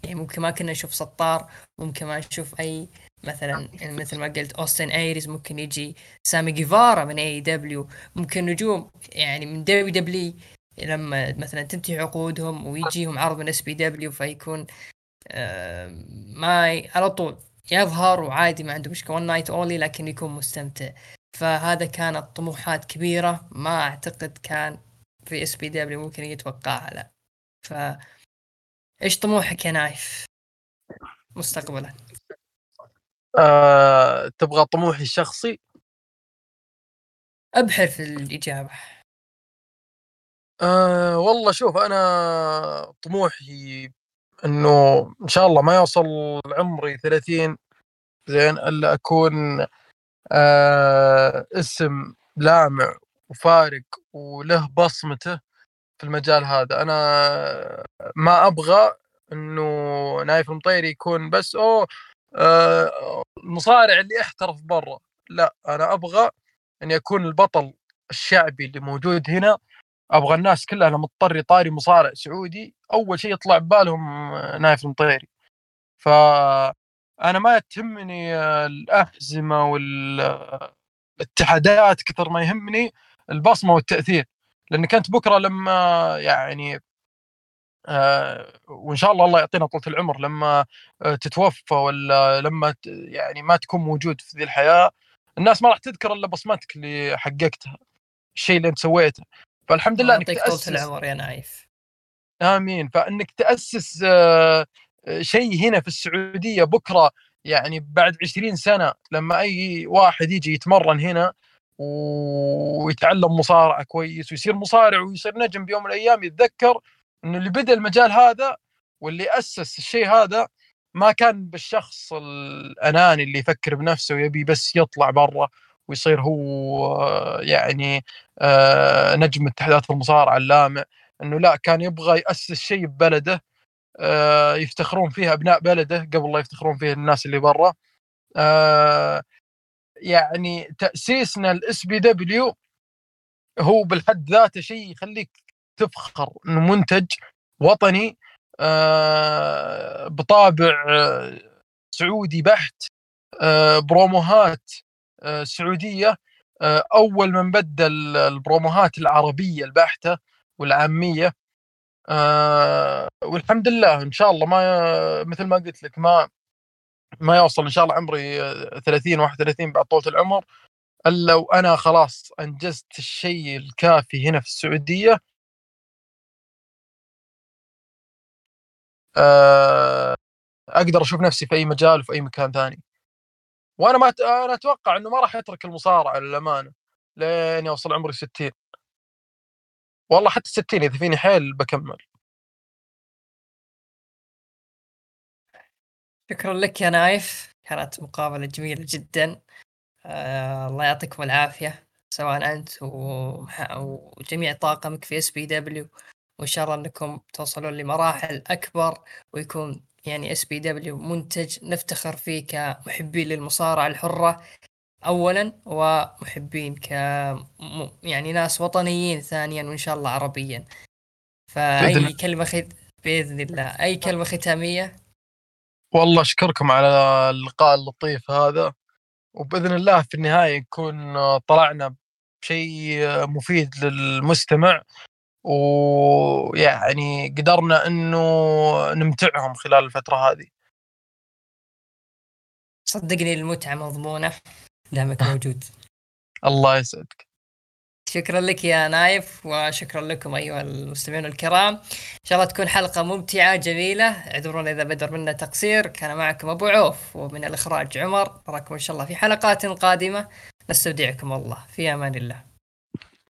يعني ممكن ما كنا نشوف سطار ممكن ما نشوف أي مثلا يعني مثل ما قلت أوستن ايريز ممكن يجي سامي جيفارا من AEW ممكن نجوم يعني من WWE لما مثلا تنتهي عقودهم ويجيهم عرض من SPW فيكون ما على طول يظهر وعادي ما عنده مشكلة one night only لكن يكون مستمتع. فهذا كانت طموحات كبيرة ما أعتقد كان في SPW ممكن يتوقعها لا. ف إيش طموحك يا نايف؟ مستقبلا. آه، تبغى طموحي الشخصي؟ ابحر في الإجابة. أه والله شوف أنا طموحي إنه إن شاء الله ما يوصل عمري 30 زين إلا أكون أه اسم لامع وفارق وله بصمته. في المجال هذا. أنا ما أبغى إنه نايف المطيري يكون بس أوه المصارع اللي احترف برا. لا أنا أبغى اني اكون البطل الشعبي اللي موجود هنا. أبغى الناس كلها لما تضطر يطاري مصارع سعودي أول شيء يطلع ببالهم نايف المطيري. ف أنا ما تهمني الأحزمة والاتحادات كثر ما يهمني البصمة والتأثير. لانك انت بكرة لما يعني آه وإن شاء الله الله يعطينا طولة العمر لما آه تتوفى ولا لما يعني ما تكون موجود في ذي الحياة الناس ما راح تذكر إلا بصمتك اللي حققتها الشيء اللي أنت سويته. فالحمد لله إنك تأسس العمر يا نايف. آمين. فإنك تأسس آه شيء هنا في السعودية بكرة يعني بعد 20 سنة لما أي واحد يجي يتمرن هنا ويتعلم مصارعة كويس ويصير مصارع ويصير نجم بيوم من الأيام يتذكر إنه اللي بدأ المجال هذا واللي أسس الشيء هذا ما كان بالشخص الأناني اللي يفكر بنفسه ويبي بس يطلع برا ويصير هو يعني آه، نجم اتحادات المصارعة اللامع. إنه لا كان يبغى يأسس شيء ببلده آه، يفتخرون فيها أبناء بلده قبل لا يفتخرون فيه الناس اللي برا. آه، يعني تأسيسنا ال SPW هو بالحد ذاته شيء يخليك تفخر إنه منتج وطني بطابع سعودي بحت بروموهات سعودية أول من بدل البروموهات العربية البحتة والعامية والحمد لله إن شاء الله ما مثل ما قلت لك ما ما يوصل إن شاء الله عمري 30 31 بعد طولة العمر. إلا وأنا خلاص أنجزت الشيء الكافي هنا في السعودية أقدر أشوف نفسي في أي مجال وفي أي مكان ثاني. وأنا ما أنا أتوقع إنه ما راح يترك المصارعة للأمانة لين يوصل عمري 60 والله حتى 60 إذا فيني حيل بكمل. شكرا لك يا نايف. كانت مقابلة جميلة جدا. آه الله يعطيكم العافية سواء أنت وجميع طاقمك في SPW وإن شاء الله أنكم توصلون لمراحل أكبر ويكون يعني SPW منتج نفتخر فيه كمحبين للمصارعة الحرة اولا ومحبين ك يعني ناس وطنيين ثانيا وإن شاء الله عربيا. فأي كلمة خد بإذن الله. أي كلمة ختامية؟ والله أشكركم على اللقاء اللطيف هذا وبإذن الله في النهاية نكون طلعنا بشيء مفيد للمستمع ويعني قدرنا إنه نمتعهم خلال الفترة هذه. صدقني المتعة مضمونة دامك موجود. [LAUGHS] الله يسعدك. شكرا لك يا نايف وشكرا لكم أيها المستمعون الكرام. إن شاء الله تكون حلقة ممتعة جميلة. اعذرونا إذا بدر منا تقصير. كان معكم أبو عوف ومن الإخراج عمر. نراكم ان شاء الله في حلقات قادمة نستودعكم الله. في أمان الله.